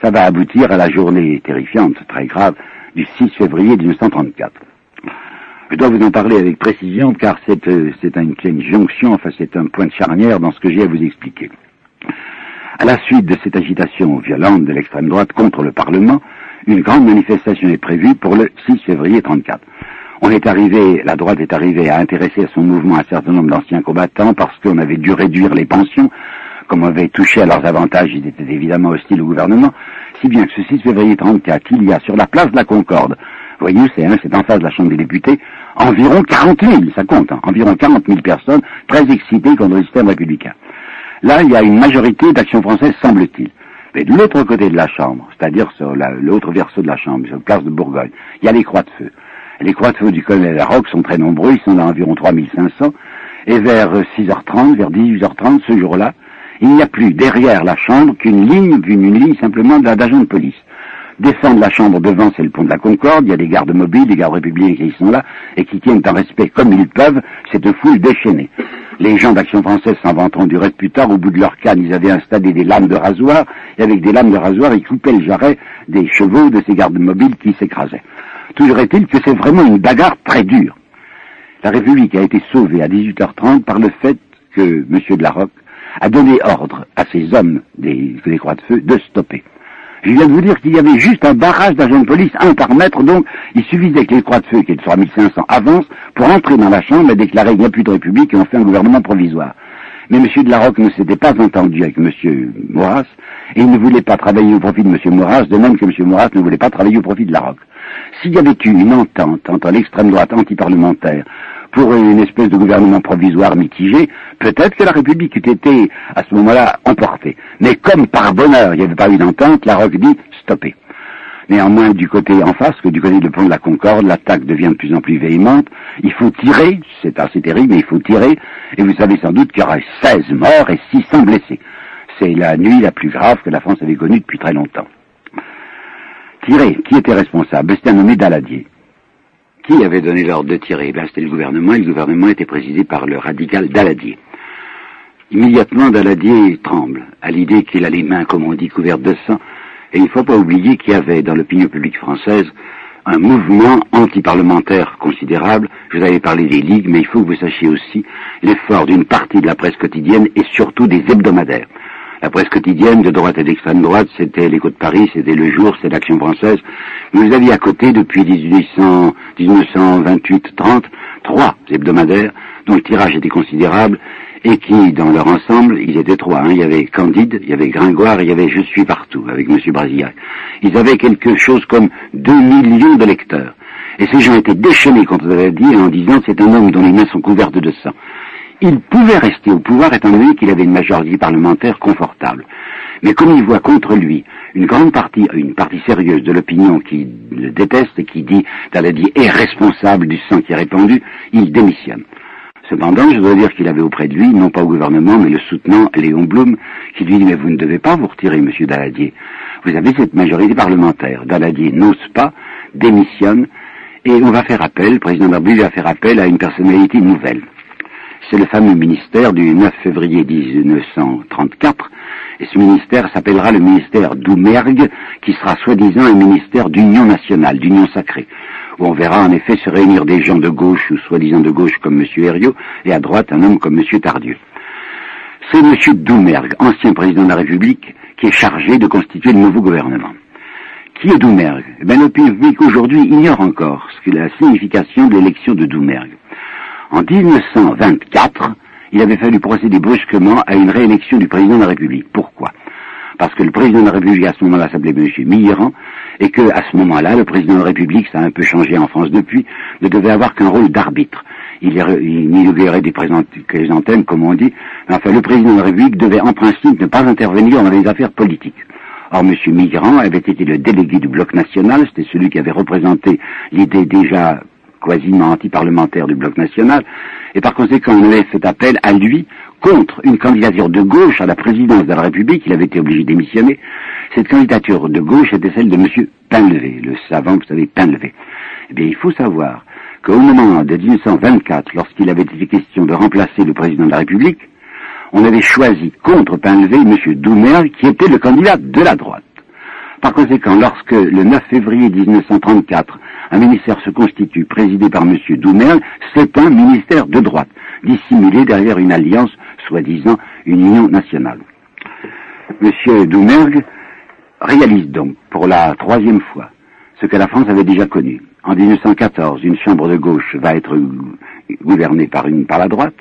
Ça va aboutir à la journée terrifiante, très grave, du 6 février 1934. Je dois vous en parler avec précision car c'est euh, une, une jonction, enfin c'est un point de charnière dans ce que j'ai à vous expliquer. À la suite de cette agitation violente de l'extrême droite contre le Parlement, une grande manifestation est prévue pour le 6 février 34. On est arrivé, la droite est arrivée à intéresser à son mouvement un certain nombre d'anciens combattants parce qu'on avait dû réduire les pensions, comme on avait touché à leurs avantages, ils étaient évidemment hostiles au gouvernement, si bien que ce 6 février 34, il y a sur la place de la Concorde, voyez, c'est hein, en face de la Chambre des députés, environ 40 000, ça compte, hein, environ 40 000 personnes très excitées contre le système républicain. Là, il y a une majorité d'action française, semble-t-il. Mais de l'autre côté de la Chambre, c'est-à-dire sur l'autre verso de la Chambre, sur la place de Bourgogne, il y a les croix de feu. Les croix de feu du colonel Larocque sont très nombreux, ils sont à environ 3500, et vers 6h30, vers 18h30, ce jour-là, il n'y a plus derrière la Chambre qu'une ligne, une ligne simplement d'agents de police. Descendre la chambre devant, c'est le pont de la Concorde, il y a des gardes mobiles, des gardes républicains qui sont là, et qui tiennent en respect comme ils peuvent cette foule déchaînée. Les gens d'Action française s'en vanteront du reste plus tard. Au bout de leur canne, ils avaient installé des lames de rasoir, et avec des lames de rasoir, ils coupaient le jarret des chevaux de ces gardes mobiles qui s'écrasaient. Toujours est-il que c'est vraiment une bagarre très dure. La République a été sauvée à 18h30 par le fait que M. de la Roque a donné ordre à ses hommes des croix de feu de stopper. Je viens de vous dire qu'il y avait juste un barrage d'agents de police, un par mètre, donc il suffisait que les croix de feu, qui étaient sur 1500, avancent pour entrer dans la chambre et déclarer qu'il n'y a plus de République et on fait un gouvernement provisoire. Mais M. de la Roque ne s'était pas entendu avec M. Maurras, et il ne voulait pas travailler au profit de M. Maurras, de même que M. Maurras ne voulait pas travailler au profit de la Roque. S'il y avait eu une entente entre l'extrême droite antiparlementaire pour une espèce de gouvernement provisoire mitigé, peut-être que la République eût été à ce moment-là emportée. Mais comme par bonheur il n'y avait pas eu d'entente, la Roque dit stoppez. Néanmoins, du côté en face, que du côté du pont de la Concorde, l'attaque devient de plus en plus véhémente. Il faut tirer, c'est assez terrible, mais il faut tirer. Et vous savez sans doute qu'il y aura 16 morts et 600 blessés. C'est la nuit la plus grave que la France avait connue depuis très longtemps. Tirer, qui était responsable? C'était un nommé Daladier. Qui avait donné l'ordre de tirer? Ben, C'était le gouvernement, et le gouvernement était présidé par le radical Daladier. Immédiatement, Daladier tremble à l'idée qu'il a les mains, comme on dit, couvertes de sang, et il ne faut pas oublier qu'il y avait dans l'opinion publique française un mouvement anti-parlementaire considérable. Je vous avais parlé des ligues, mais il faut que vous sachiez aussi l'effort d'une partie de la presse quotidienne et surtout des hebdomadaires. La presse quotidienne de droite et d'extrême droite, c'était l'Écho de Paris, c'était Le Jour, c'était l'Action française. Vous aviez à côté, depuis 1928-30, trois hebdomadaires dont le tirage était considérable et qui, dans leur ensemble, ils étaient trois. Hein. Il y avait Candide, il y avait Gringoire, il y avait Je suis partout, avec M. Brasillac. Ils avaient quelque chose comme deux millions de lecteurs. Et ces gens étaient déchaînés contre dit en disant c'est un homme dont les mains sont couvertes de sang. Il pouvait rester au pouvoir étant donné qu'il avait une majorité parlementaire confortable. Mais comme il voit contre lui une grande partie, une partie sérieuse de l'opinion qui le déteste et qui dit, Daladier est responsable du sang qui est répandu, il démissionne. Cependant, je dois dire qu'il avait auprès de lui, non pas au gouvernement, mais le soutenant Léon Blum, qui lui dit, mais vous ne devez pas vous retirer, monsieur Daladier. Vous avez cette majorité parlementaire. Daladier n'ose pas, démissionne, et on va faire appel, le président Barbu va faire appel à une personnalité nouvelle. C'est le fameux ministère du 9 février 1934, et ce ministère s'appellera le ministère d'Oumergue, qui sera soi-disant un ministère d'union nationale, d'union sacrée où on verra en effet se réunir des gens de gauche ou soi-disant de gauche comme M. Herriot, et à droite un homme comme M. Tardieu. C'est M. Doumergue, ancien président de la République, qui est chargé de constituer le nouveau gouvernement. Qui est Doumergue? Eh ben, L'opinion publique aujourd'hui ignore encore ce que la signification de l'élection de Doumergue. En 1924, il avait fallu procéder brusquement à une réélection du président de la République. Pourquoi? Parce que le président de la République à ce moment-là s'appelait M. Mitterrand, et que à ce moment-là, le président de la République, ça a un peu changé en France depuis, ne devait avoir qu'un rôle d'arbitre. Il, inaugurait des antennes, comme on dit, enfin le président de la République devait en principe ne pas intervenir dans les affaires politiques. Or, M. Migrant avait été le délégué du bloc national, c'était celui qui avait représenté l'idée déjà quasiment anti-parlementaire du bloc national, et par conséquent on avait fait appel à lui contre une candidature de gauche à la présidence de la République, il avait été obligé de démissionner, cette candidature de gauche était celle de M. Pinlevé, le savant, vous savez, Pinlevé. Eh bien, il faut savoir qu'au moment de 1924, lorsqu'il avait été question de remplacer le président de la République, on avait choisi contre Pinlevé M. Doumergue, qui était le candidat de la droite. Par conséquent, lorsque le 9 février 1934, un ministère se constitue présidé par M. Doumergue, c'est un ministère de droite, dissimulé derrière une alliance, soi-disant une union nationale. M. Doumergue réalise donc pour la troisième fois ce que la France avait déjà connu. En 1914, une chambre de gauche va être gouvernée par, une, par la droite.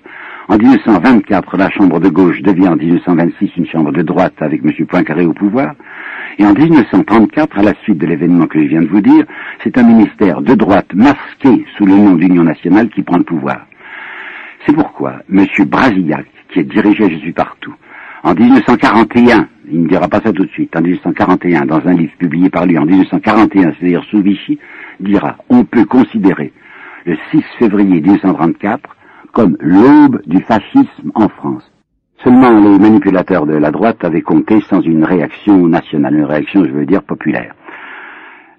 En 1924, la chambre de gauche devient en 1926 une chambre de droite avec M. Poincaré au pouvoir. Et en 1934, à la suite de l'événement que je viens de vous dire, c'est un ministère de droite masqué sous le nom d'Union nationale qui prend le pouvoir. C'est pourquoi M. Brasillac, qui est dirigé Je suis partout, en 1941, il ne dira pas ça tout de suite, en 1941, dans un livre publié par lui en 1941, c'est-à-dire sous Vichy, dira on peut considérer le 6 février 1934 comme l'aube du fascisme en France. Seulement les manipulateurs de la droite avaient compté sans une réaction nationale, une réaction, je veux dire, populaire.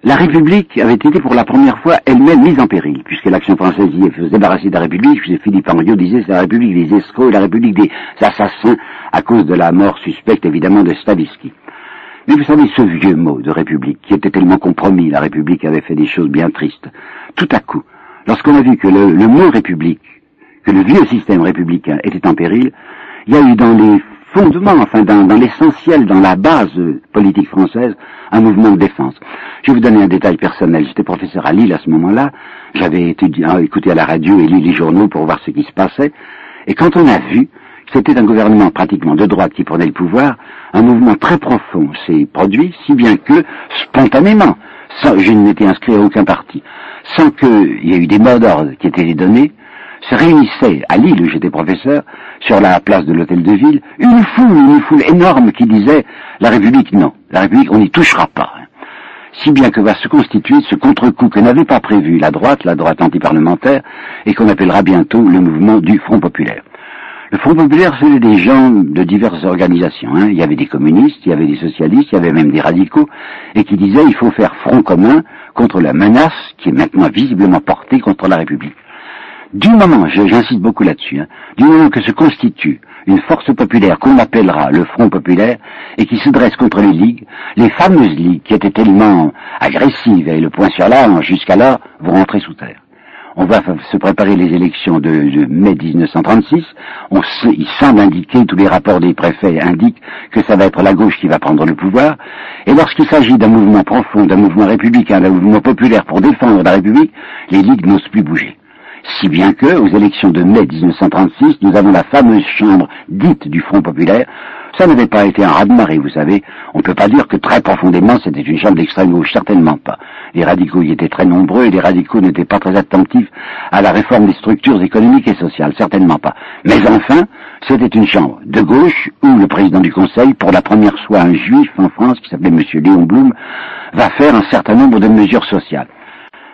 La République avait été pour la première fois elle-même mise en péril, puisque l'action française y se débarrasser de la République, puisque Philippe Henriot disait c'est la République des escrocs et la République des assassins à cause de la mort suspecte évidemment de Stavisky. Mais vous savez, ce vieux mot de République, qui était tellement compromis, la République avait fait des choses bien tristes. Tout à coup, lorsqu'on a vu que le, le mot République, que le vieux système républicain était en péril, il y a eu dans les fondement, enfin dans, l'essentiel, dans la base politique française, un mouvement de défense. Je vais vous donner un détail personnel. J'étais professeur à Lille à ce moment-là. J'avais écouté à la radio et lu les journaux pour voir ce qui se passait. Et quand on a vu que c'était un gouvernement pratiquement de droite qui prenait le pouvoir, un mouvement très profond s'est produit, si bien que, spontanément, sans, je n'étais inscrit à aucun parti, sans qu'il y ait eu des mots d'ordre qui étaient donnés, se réunissait à Lille où j'étais professeur, sur la place de l'hôtel de ville, une foule, une foule énorme qui disait la République non, la République on n'y touchera pas. Si bien que va se constituer ce contre-coup que n'avait pas prévu la droite, la droite antiparlementaire, et qu'on appellera bientôt le mouvement du Front populaire. Le Front populaire, c'était des gens de diverses organisations. Hein. Il y avait des communistes, il y avait des socialistes, il y avait même des radicaux, et qui disaient il faut faire front commun contre la menace qui est maintenant visiblement portée contre la République. Du moment, j'insiste beaucoup là-dessus, hein, du moment que se constitue une force populaire qu'on appellera le Front populaire et qui se dresse contre les ligues, les fameuses ligues qui étaient tellement agressives et le point sur l'arme jusqu'alors vont rentrer sous terre on va se préparer les élections de, mai 1936. On il semble indiquer, tous les rapports des préfets indiquent que ça va être la gauche qui va prendre le pouvoir. Et lorsqu'il s'agit d'un mouvement profond, d'un mouvement républicain, d'un mouvement populaire pour défendre la République, les ligues n'osent plus bouger. Si bien que, aux élections de mai 1936, nous avons la fameuse chambre dite du Front populaire, ça n'avait pas été un raz-de-marée, vous savez. On ne peut pas dire que très profondément c'était une chambre d'extrême gauche, certainement pas. Les radicaux y étaient très nombreux et les radicaux n'étaient pas très attentifs à la réforme des structures économiques et sociales, certainement pas. Mais enfin, c'était une chambre de gauche où le président du Conseil, pour la première fois un juif en France qui s'appelait M. Léon Blum, va faire un certain nombre de mesures sociales.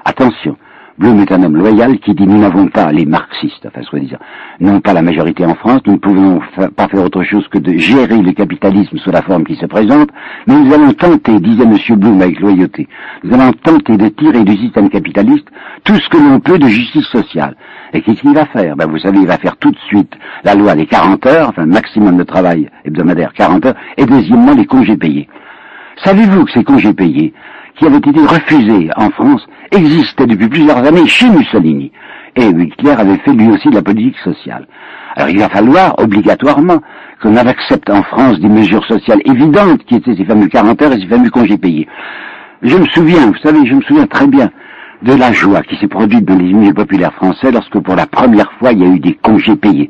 Attention, Blum est un homme loyal qui dit nous n'avons pas les marxistes, enfin soi-disant, non pas la majorité en France, nous ne pouvons pas faire autre chose que de gérer le capitalisme sous la forme qui se présente, mais nous allons tenter, disait M. Blum avec loyauté, nous allons tenter de tirer du système capitaliste tout ce que l'on peut de justice sociale. Et qu'est-ce qu'il va faire? Ben, Vous savez, il va faire tout de suite la loi des 40 heures, enfin maximum de travail hebdomadaire 40 heures, et deuxièmement les congés payés. Savez-vous que ces congés payés, qui avaient été refusés en France, existait depuis plusieurs années chez Mussolini. Et Hitler avait fait lui aussi de la politique sociale. Alors il va falloir obligatoirement qu'on accepte en France des mesures sociales évidentes qui étaient ces fameux 40 heures et ces fameux congés payés. Je me souviens, vous savez, je me souviens très bien de la joie qui s'est produite dans les milieux populaires français lorsque pour la première fois il y a eu des congés payés.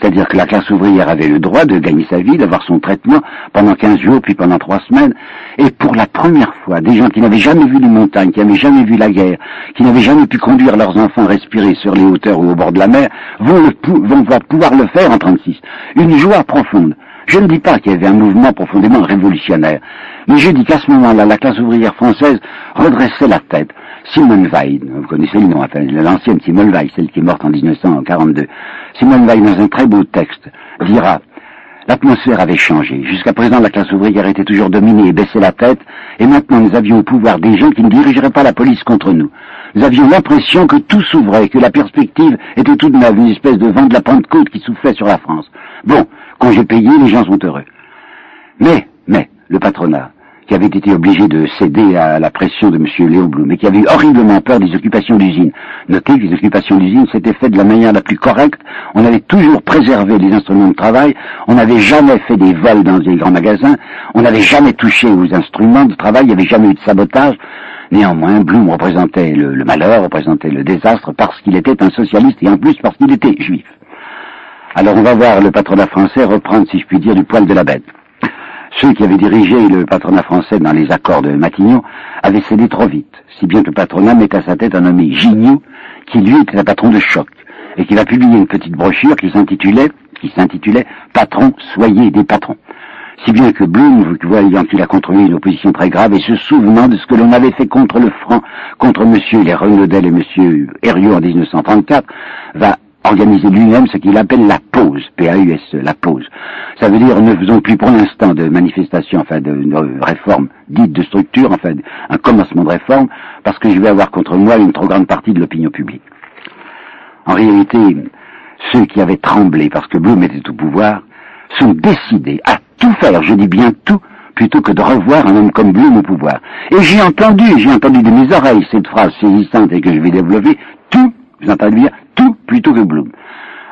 C'est-à-dire que la classe ouvrière avait le droit de gagner sa vie, d'avoir son traitement pendant 15 jours, puis pendant 3 semaines. Et pour la première fois, des gens qui n'avaient jamais vu les montagnes, qui n'avaient jamais vu la guerre, qui n'avaient jamais pu conduire leurs enfants respirer sur les hauteurs ou au bord de la mer, vont, vont pouvoir le faire en 36. Une joie profonde. Je ne dis pas qu'il y avait un mouvement profondément révolutionnaire, mais je dis qu'à ce moment-là, la classe ouvrière française redressait la tête. Simone Weil, vous connaissez le nom, enfin, l'ancienne Simone Weil, celle qui est morte en 1942. Simone Weil, dans un très beau texte, dira L'atmosphère avait changé. Jusqu'à présent, la classe ouvrière était toujours dominée et baissait la tête, et maintenant nous avions au pouvoir des gens qui ne dirigeraient pas la police contre nous. Nous avions l'impression que tout s'ouvrait, que la perspective était toute neuve, une espèce de vent de la Pentecôte qui soufflait sur la France. Bon, quand j'ai payé, les gens sont heureux. Mais, mais, le patronat, qui avait été obligé de céder à la pression de M. Léon Blum et qui avait horriblement peur des occupations d'usines. Notez que les occupations d'usines s'étaient faites de la manière la plus correcte. On avait toujours préservé les instruments de travail. On n'avait jamais fait des vols dans les grands magasins. On n'avait jamais touché aux instruments de travail. Il n'y avait jamais eu de sabotage. Néanmoins, Blum représentait le malheur, représentait le désastre parce qu'il était un socialiste et en plus parce qu'il était juif. Alors on va voir le patronat français reprendre, si je puis dire, du poil de la bête ceux qui avaient dirigé le patronat français dans les accords de Matignon avaient cédé trop vite, si bien que le patronat met à sa tête un nommé Gignoux, qui lui était un patron de choc, et qui va publier une petite brochure qui s'intitulait, qui s'intitulait Patron, soyez des patrons. Si bien que Blum, voyant qu'il a contrôlé une opposition très grave et se souvenant de ce que l'on avait fait contre le franc, contre monsieur les Renaudel et monsieur Herriot en 1934, va organiser lui-même ce qu'il appelle la pause, P-A-U-S, la pause. Ça veut dire ne faisons plus pour l'instant de manifestations, enfin de, de réformes dites de structure, enfin un commencement de réforme, parce que je vais avoir contre moi une trop grande partie de l'opinion publique. En réalité, ceux qui avaient tremblé parce que Blum était au pouvoir sont décidés à tout faire, je dis bien tout, plutôt que de revoir un homme comme Blum au pouvoir. Et j'ai entendu, j'ai entendu de mes oreilles cette phrase saisissante et que je vais développer, tout, vous entendez bien, tout plutôt que Blum.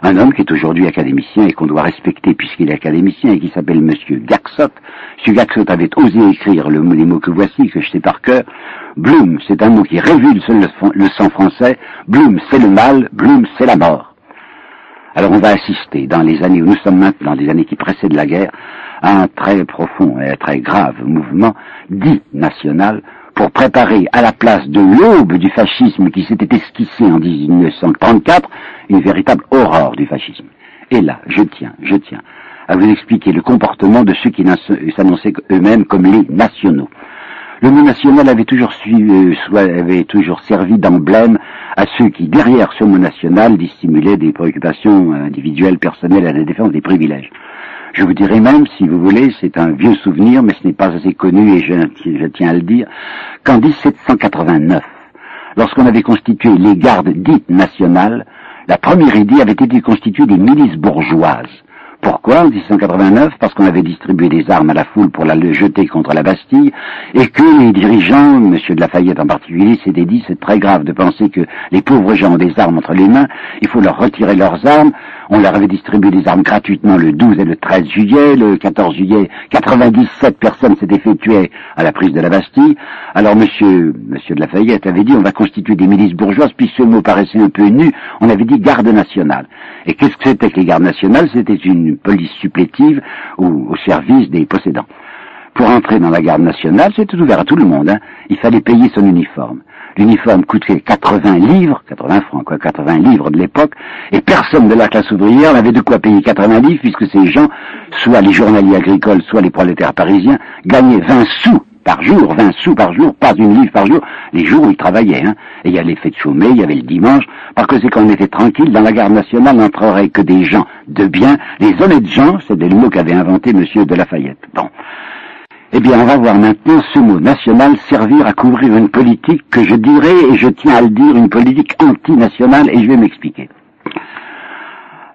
Un homme qui est aujourd'hui académicien et qu'on doit respecter puisqu'il est académicien et qui s'appelle Monsieur Gaxot. Monsieur Gaxot avait osé écrire le, les mots que voici, que je sais par cœur. Blum, c'est un mot qui révulse le, sang français. Blum, c'est le mal. Blum, c'est la mort. Alors on va assister, dans les années où nous sommes maintenant, des années qui précèdent la guerre, à un très profond et très grave mouvement dit national pour préparer à la place de l'aube du fascisme qui s'était esquissé en 1934 une véritable horreur du fascisme. Et là, je tiens, je tiens à vous expliquer le comportement de ceux qui s'annonçaient eux-mêmes comme les nationaux. Le mot national avait toujours, euh, avait toujours servi d'emblème à ceux qui, derrière ce mot national, dissimulaient des préoccupations individuelles, personnelles à la défense des privilèges. Je vous dirais même, si vous voulez, c'est un vieux souvenir, mais ce n'est pas assez connu et je, tiens à le dire, qu'en 1789, lorsqu'on avait constitué les gardes dites nationales, la première idée avait été de constituer des milices bourgeoises pourquoi en 1789 Parce qu'on avait distribué des armes à la foule pour la jeter contre la Bastille, et que les dirigeants, M. de Lafayette en particulier, s'étaient dit c'est très grave de penser que les pauvres gens ont des armes entre les mains, il faut leur retirer leurs armes. On leur avait distribué des armes gratuitement le 12 et le 13 juillet. Le 14 juillet, 97 personnes s'étaient fait tuer à la prise de la Bastille. Alors Monsieur, Monsieur de Lafayette avait dit on va constituer des milices bourgeoises, puis ce mot paraissait un peu nu, on avait dit garde nationale. Et qu'est-ce que c'était que les gardes nationales? C'était une police supplétive au, service des possédants. Pour entrer dans la garde nationale, c'était ouvert à tout le monde. Hein. Il fallait payer son uniforme. L'uniforme coûtait 80 livres, 80 francs quoi, 80 livres de l'époque, et personne de la classe ouvrière n'avait de quoi payer 80 livres, puisque ces gens, soit les journaliers agricoles, soit les prolétaires parisiens, gagnaient 20 sous par jour, 20 sous par jour, pas une livre par jour, les jours où ils travaillaient. Hein. Et il y avait les fêtes chômées, il y avait le dimanche, parce que c'est quand on était tranquille, dans la garde nationale n'entrerait que des gens de bien, les honnêtes gens, c'est le mot qu'avait inventé Monsieur de Lafayette. Bon. Eh bien, on va voir maintenant ce mot national servir à couvrir une politique que je dirais, et je tiens à le dire, une politique antinationale, et je vais m'expliquer.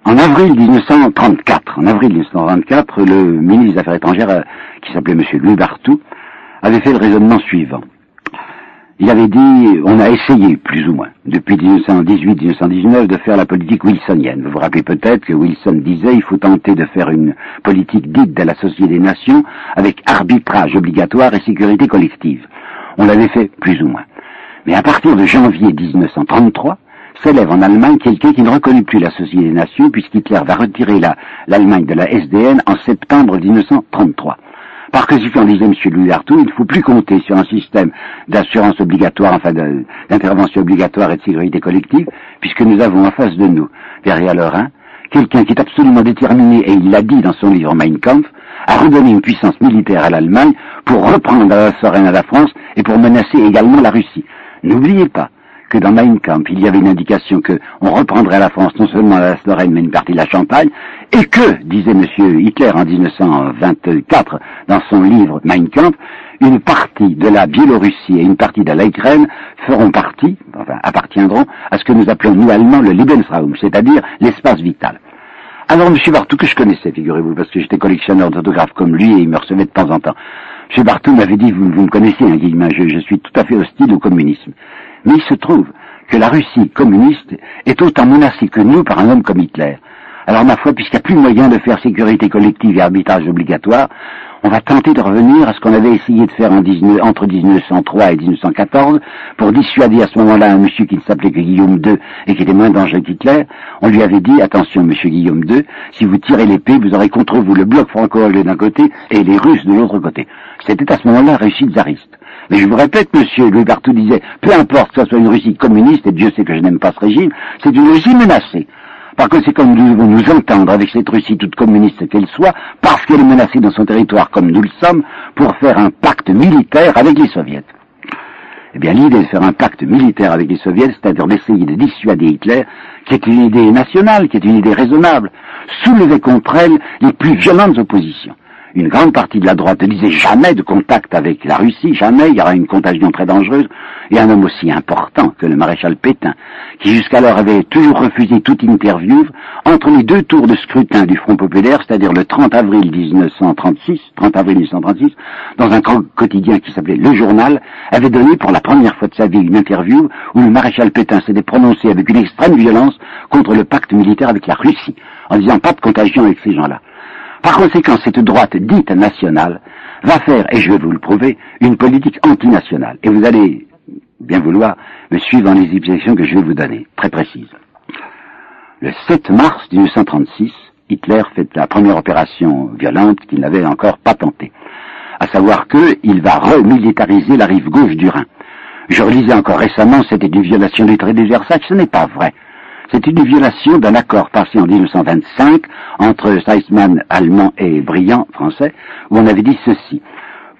En avril 1934, en avril 1934, le ministre des Affaires étrangères, euh, qui s'appelait M. Louis Bartou, avait fait le raisonnement suivant. Il avait dit, on a essayé, plus ou moins, depuis 1918-1919, de faire la politique wilsonienne. Vous vous rappelez peut-être que Wilson disait, il faut tenter de faire une politique dite de la Société des Nations avec arbitrage obligatoire et sécurité collective. On l'avait fait, plus ou moins. Mais à partir de janvier 1933, s'élève en Allemagne quelqu'un qui ne reconnaît plus la Société des Nations puisqu'Hitler va retirer l'Allemagne de la SDN en septembre 1933. Par conséquent, disait M. Louis Artout, il ne faut plus compter sur un système d'assurance obligatoire, enfin d'intervention obligatoire et de sécurité collective, puisque nous avons en face de nous, derrière le Rhin, quelqu'un qui est absolument déterminé, et il l'a dit dans son livre Mein Kampf, à redonner une puissance militaire à l'Allemagne pour reprendre la Lorraine à la France et pour menacer également la Russie. N'oubliez pas que dans Mein Kampf, il y avait une indication qu'on reprendrait la France non seulement la Lorraine, mais une partie de la Champagne, et que, disait M. Hitler en 1924 dans son livre Mein Kampf, une partie de la Biélorussie et une partie de l'Ukraine feront partie, enfin appartiendront à ce que nous appelons nous allemands le Lebensraum, c'est-à-dire l'espace vital. Alors M. Bartou, que je connaissais, figurez-vous, parce que j'étais collectionneur d'autographes comme lui et il me recevait de temps en temps. M. Bartou m'avait dit, vous, me connaissez, hein, je, je suis tout à fait hostile au communisme. Mais il se trouve que la Russie communiste est autant menacée que nous par un homme comme Hitler. Alors ma foi, puisqu'il n'y a plus moyen de faire sécurité collective et arbitrage obligatoire, on va tenter de revenir à ce qu'on avait essayé de faire entre 1903 et 1914 pour dissuader à ce moment-là un monsieur qui ne s'appelait que Guillaume II et qui était moins dangereux qu'Hitler. On lui avait dit, attention monsieur Guillaume II, si vous tirez l'épée, vous aurez contre vous le bloc franco-hollandais d'un côté et les Russes de l'autre côté. C'était à ce moment-là Russie tsariste. Mais je vous répète, monsieur, Louis Bartou disait, peu importe que ce soit une Russie communiste, et Dieu sait que je n'aime pas ce régime, c'est une Russie menacée. Par conséquent, nous devons nous entendre avec cette Russie toute communiste qu'elle soit, parce qu'elle est menacée dans son territoire comme nous le sommes, pour faire un pacte militaire avec les soviets. Eh bien, l'idée de faire un pacte militaire avec les soviets, c'est-à-dire d'essayer de dissuader Hitler, qui est une idée nationale, qui est une idée raisonnable, soulever contre elle les plus violentes oppositions une grande partie de la droite. Ne disait jamais de contact avec la Russie, jamais, il y aura une contagion très dangereuse, et un homme aussi important que le maréchal Pétain, qui jusqu'alors avait toujours refusé toute interview, entre les deux tours de scrutin du Front Populaire, c'est-à-dire le 30 avril 1936, 30 avril 1936, dans un quotidien qui s'appelait Le Journal, avait donné pour la première fois de sa vie une interview où le maréchal Pétain s'était prononcé avec une extrême violence contre le pacte militaire avec la Russie, en disant pas de contagion avec ces gens-là. Par conséquent, cette droite dite nationale va faire, et je vais vous le prouver, une politique antinationale. Et vous allez bien vouloir me suivre dans les explications que je vais vous donner, très précises. Le 7 mars 1936, Hitler fait la première opération violente qu'il n'avait encore pas tentée, à savoir qu'il va remilitariser la rive gauche du Rhin. Je relisais encore récemment, c'était une violation du traité de Versailles, ce n'est pas vrai. C'est une violation d'un accord passé en 1925 entre Seisman allemand et Briand français, où on avait dit ceci.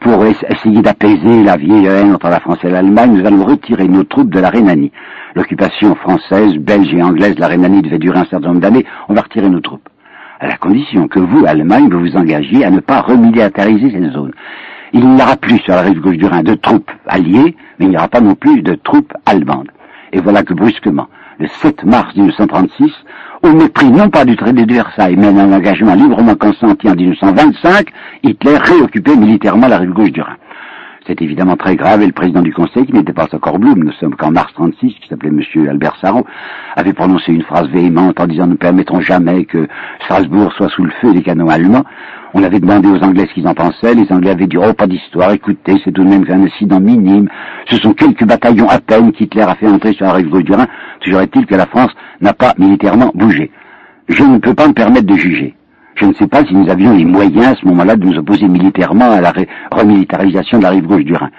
Pour essayer d'apaiser la vieille haine entre la France et l'Allemagne, nous allons retirer nos troupes de la Rhénanie. L'occupation française, belge et anglaise de la Rhénanie devait durer un certain nombre d'années. On va retirer nos troupes. À la condition que vous, Allemagne, vous vous engagiez à ne pas remilitariser ces zones. Il n'y aura plus sur la rive gauche du Rhin de troupes alliées, mais il n'y aura pas non plus de troupes allemandes. Et voilà que brusquement, le 7 mars 1936, au mépris non pas du traité de Versailles, mais d'un engagement librement consenti en 1925, Hitler réoccupait militairement la rive gauche du Rhin. C'est évidemment très grave et le président du Conseil, qui n'était pas encore Blum, nous sommes qu'en mars 36, qui s'appelait M. Albert Sarrault, avait prononcé une phrase véhémente en disant « Nous permettrons jamais que Strasbourg soit sous le feu des canons allemands ». On avait demandé aux Anglais ce qu'ils en pensaient. Les Anglais avaient dit, oh, pas d'histoire, écoutez, c'est tout de même un incident minime. Ce sont quelques bataillons à peine qu'Hitler a fait entrer sur la rive gauche du Rhin. Toujours est-il que la France n'a pas militairement bougé. Je ne peux pas me permettre de juger. Je ne sais pas si nous avions les moyens à ce moment-là de nous opposer militairement à la remilitarisation de la rive gauche du Rhin.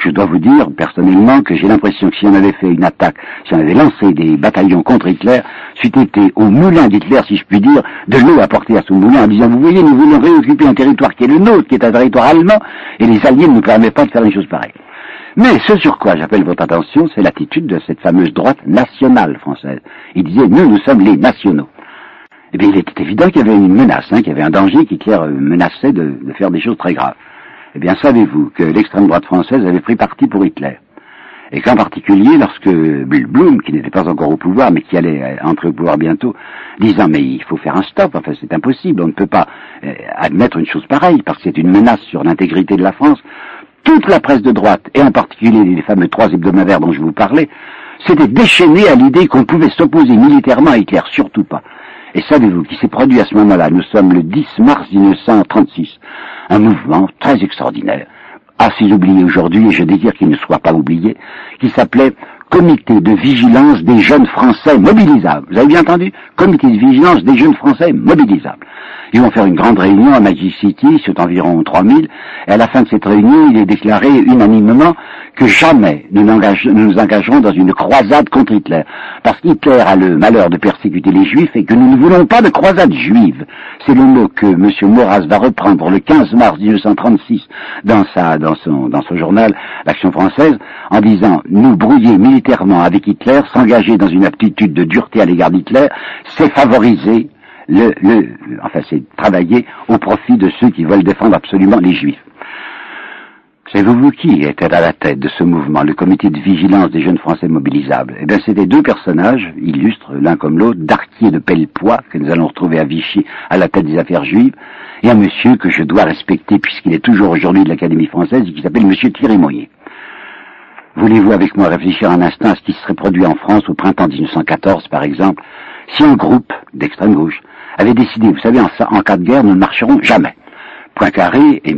Je dois vous dire personnellement que j'ai l'impression que si on avait fait une attaque, si on avait lancé des bataillons contre Hitler, c'eût été au moulin d'Hitler, si je puis dire, de l'eau apportée à son moulin en disant, vous voyez, nous voulons réoccuper un territoire qui est le nôtre, qui est un territoire allemand, et les Alliés ne nous permettent pas de faire une chose pareille. Mais ce sur quoi j'appelle votre attention, c'est l'attitude de cette fameuse droite nationale française. Il disait, nous, nous sommes les nationaux. Eh bien, il était évident qu'il y avait une menace, hein, qu'il y avait un danger qui Hitler menaçait de faire des choses très graves. Eh bien, savez-vous que l'extrême droite française avait pris parti pour Hitler? Et qu'en particulier, lorsque Blum, qui n'était pas encore au pouvoir, mais qui allait entrer au pouvoir bientôt, disant mais il faut faire un stop, enfin c'est impossible, on ne peut pas euh, admettre une chose pareille, parce que c'est une menace sur l'intégrité de la France, toute la presse de droite, et en particulier les fameux trois hebdomadaires dont je vous parlais, s'était déchaînée à l'idée qu'on pouvait s'opposer militairement à Hitler, surtout pas. Et savez-vous qui s'est produit à ce moment-là? Nous sommes le 10 mars 1936. Un mouvement très extraordinaire, assez oublié aujourd'hui, et je désire qu'il ne soit pas oublié, qui s'appelait Comité de vigilance des jeunes Français mobilisables. Vous avez bien entendu? Comité de vigilance des jeunes Français mobilisables. Ils vont faire une grande réunion à Magic City, c'est environ 3000, et à la fin de cette réunion, il est déclaré unanimement que jamais nous, nous engagerons dans une croisade contre Hitler. Parce qu'Hitler a le malheur de persécuter les Juifs et que nous ne voulons pas de croisade juive. C'est le mot que M. Maurras va reprendre le 15 mars 1936 dans, sa, dans, son, dans son journal L'Action française en disant « Nous brouiller militairement avec Hitler, s'engager dans une aptitude de dureté à l'égard d'Hitler, c'est favoriser le, le, enfin c'est travailler au profit de ceux qui veulent défendre absolument les Juifs. Savez-vous qui était à la tête de ce mouvement, le comité de vigilance des jeunes Français mobilisables? Eh bien, c'était deux personnages illustres, l'un comme l'autre, Darquier de Pellepoix, que nous allons retrouver à Vichy, à la tête des affaires juives, et un monsieur que je dois respecter, puisqu'il est toujours aujourd'hui de l'Académie française, et qui s'appelle monsieur Thierry Moyer. Voulez-vous avec moi réfléchir un instant à ce qui serait produit en France au printemps 1914, par exemple, si un groupe d'extrême gauche avait décidé, vous savez, en, cas de guerre, nous ne marcherons jamais. Poincaré et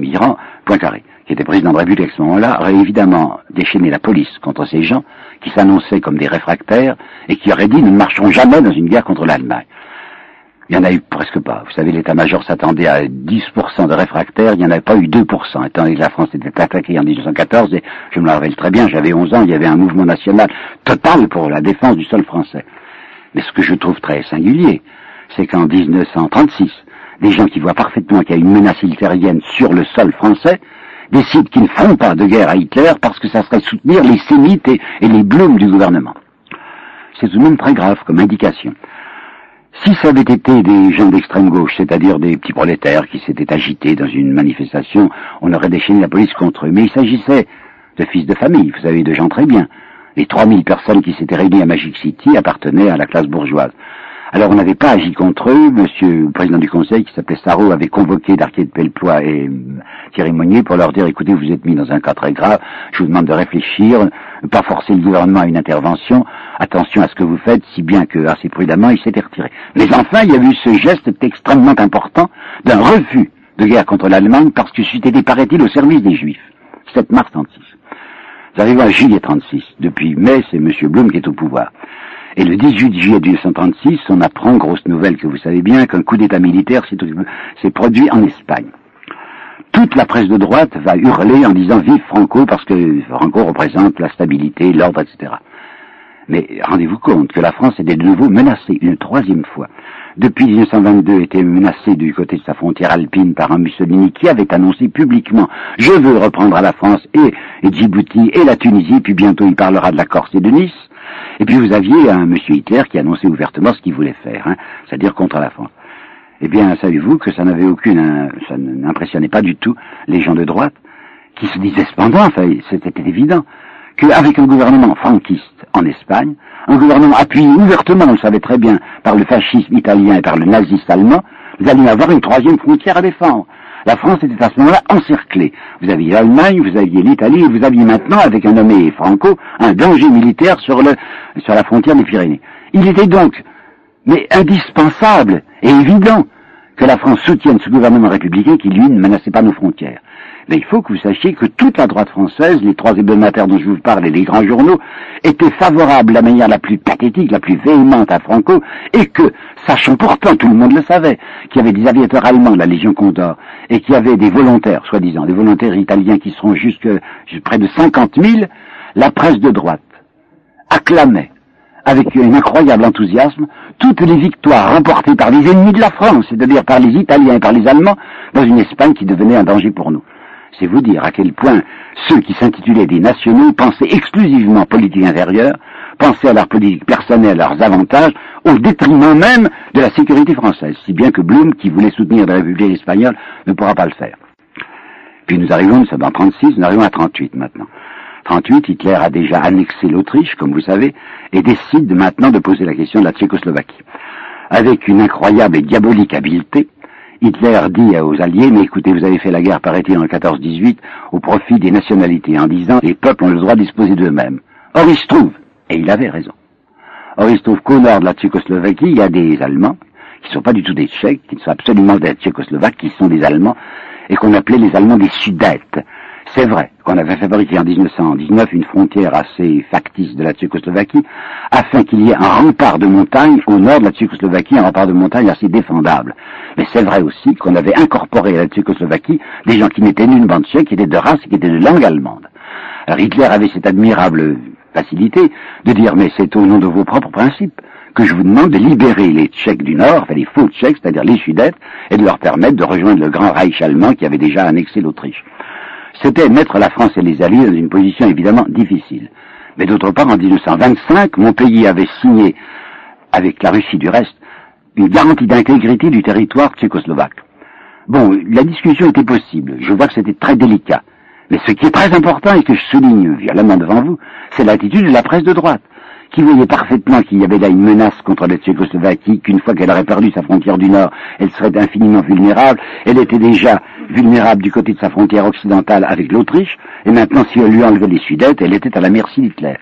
Poincaré qui était président de République à ce moment-là, aurait évidemment déchaîné la police contre ces gens qui s'annonçaient comme des réfractaires et qui auraient dit nous ne marcherons jamais dans une guerre contre l'Allemagne. Il n'y en a eu presque pas. Vous savez, l'état-major s'attendait à 10% de réfractaires, il n'y en avait pas eu 2%, étant donné que la France était attaquée en 1914, et je me rappelle très bien, j'avais 11 ans, il y avait un mouvement national total pour la défense du sol français. Mais ce que je trouve très singulier, c'est qu'en 1936, des gens qui voient parfaitement qu'il y a une menace hitlérienne sur le sol français décident qu'ils ne feront pas de guerre à Hitler parce que ça serait soutenir les sémites et, les blooms du gouvernement. C'est tout de même très grave comme indication. Si ça avait été des gens d'extrême gauche, c'est-à-dire des petits prolétaires qui s'étaient agités dans une manifestation, on aurait déchaîné la police contre eux. Mais il s'agissait de fils de famille, vous savez, de gens très bien. Les 3000 personnes qui s'étaient réunies à Magic City appartenaient à la classe bourgeoise. Alors on n'avait pas agi contre eux. Monsieur le président du conseil, qui s'appelait Sarro, avait convoqué Darquier de et euh, Thierry Monnier pour leur dire, écoutez, vous êtes mis dans un cas très grave, je vous demande de réfléchir, pas forcer le gouvernement à une intervention, attention à ce que vous faites, si bien que, assez prudemment, il s'était retiré. Mais enfin, il y a eu ce geste extrêmement important d'un refus de guerre contre l'Allemagne parce que c'était, paraît-il, au service des Juifs. 7 mars 36. Vous arrivez à juillet 36. Depuis mai, c'est M. Blum qui est au pouvoir. Et le 18 juillet 1936, on apprend, grosse nouvelle que vous savez bien, qu'un coup d'état militaire s'est produit en Espagne. Toute la presse de droite va hurler en disant vive Franco parce que Franco représente la stabilité, l'ordre, etc. Mais rendez-vous compte que la France était de nouveau menacée une troisième fois. Depuis 1922, était menacée du côté de sa frontière alpine par un Mussolini qui avait annoncé publiquement « Je veux reprendre à la France et Djibouti et la Tunisie, puis bientôt il parlera de la Corse et de Nice ». Et puis vous aviez un monsieur Hitler qui annonçait ouvertement ce qu'il voulait faire, hein, c'est-à-dire contre la France. Eh bien, savez-vous que ça n'avait aucune, ça n'impressionnait pas du tout les gens de droite, qui se disaient cependant, enfin, c'était évident, qu'avec un gouvernement franquiste en Espagne, un gouvernement appuyé ouvertement, on le savait très bien, par le fascisme italien et par le nazisme allemand, vous alliez avoir une troisième frontière à défendre. La France était à ce moment-là encerclée. Vous aviez l'Allemagne, vous aviez l'Italie, et vous aviez maintenant, avec un nommé Franco, un danger militaire sur, le, sur la frontière des Pyrénées. Il était donc, mais indispensable et évident, que la France soutienne ce gouvernement républicain qui, lui, ne menaçait pas nos frontières. Mais il faut que vous sachiez que toute la droite française, les trois hebdomadaires dont je vous parle et les grands journaux, étaient favorables de la manière la plus pathétique, la plus véhémente à Franco, et que, sachant pourtant, tout le monde le savait, qu'il y avait des aviateurs allemands, la Légion Condor, et qu'il y avait des volontaires, soi-disant, des volontaires italiens qui seront jusque près de 50 000, la presse de droite acclamait avec un incroyable enthousiasme toutes les victoires remportées par les ennemis de la France, c'est-à-dire par les Italiens et par les Allemands, dans une Espagne qui devenait un danger pour nous. C'est vous dire à quel point ceux qui s'intitulaient des nationaux pensaient exclusivement politique intérieure, pensaient à leur politique personnelle, à leurs avantages, au détriment même de la sécurité française, si bien que Blum, qui voulait soutenir la République espagnole, ne pourra pas le faire. Puis nous arrivons, nous sommes en 36, nous arrivons à 38 maintenant. 38, Hitler a déjà annexé l'Autriche, comme vous savez, et décide maintenant de poser la question de la Tchécoslovaquie. Avec une incroyable et diabolique habileté, Hitler dit aux Alliés, mais écoutez, vous avez fait la guerre, paraît-il, en 14-18, au profit des nationalités, en disant, les peuples ont le droit de disposer d'eux-mêmes. Or, il se trouve, et il avait raison, or il se trouve qu'au nord de la Tchécoslovaquie, il y a des Allemands, qui ne sont pas du tout des Tchèques, qui ne sont absolument des Tchécoslovaques, qui sont des Allemands, et qu'on appelait les Allemands des Sudètes. C'est vrai qu'on avait fabriqué en 1919 une frontière assez factice de la Tchécoslovaquie afin qu'il y ait un rempart de montagne au nord de la Tchécoslovaquie, un rempart de montagne assez défendable. Mais c'est vrai aussi qu'on avait incorporé à la Tchécoslovaquie des gens qui n'étaient nulle bande tchèque, qui étaient de race qui étaient de langue allemande. Alors Hitler avait cette admirable facilité de dire mais c'est au nom de vos propres principes que je vous demande de libérer les Tchèques du Nord, enfin les faux Tchèques, c'est-à-dire les Sudètes, et de leur permettre de rejoindre le grand Reich allemand qui avait déjà annexé l'Autriche c'était mettre la France et les Alliés dans une position évidemment difficile. Mais d'autre part, en 1925, mon pays avait signé, avec la Russie du reste, une garantie d'intégrité du territoire tchécoslovaque. Bon, la discussion était possible. Je vois que c'était très délicat. Mais ce qui est très important et que je souligne violemment devant vous, c'est l'attitude de la presse de droite qui voyait parfaitement qu'il y avait là une menace contre la Tchécoslovaquie, qu'une fois qu'elle aurait perdu sa frontière du Nord, elle serait infiniment vulnérable. Elle était déjà vulnérable du côté de sa frontière occidentale avec l'Autriche, et maintenant si on lui enlevait les Sudètes, elle était à la merci d'Hitler.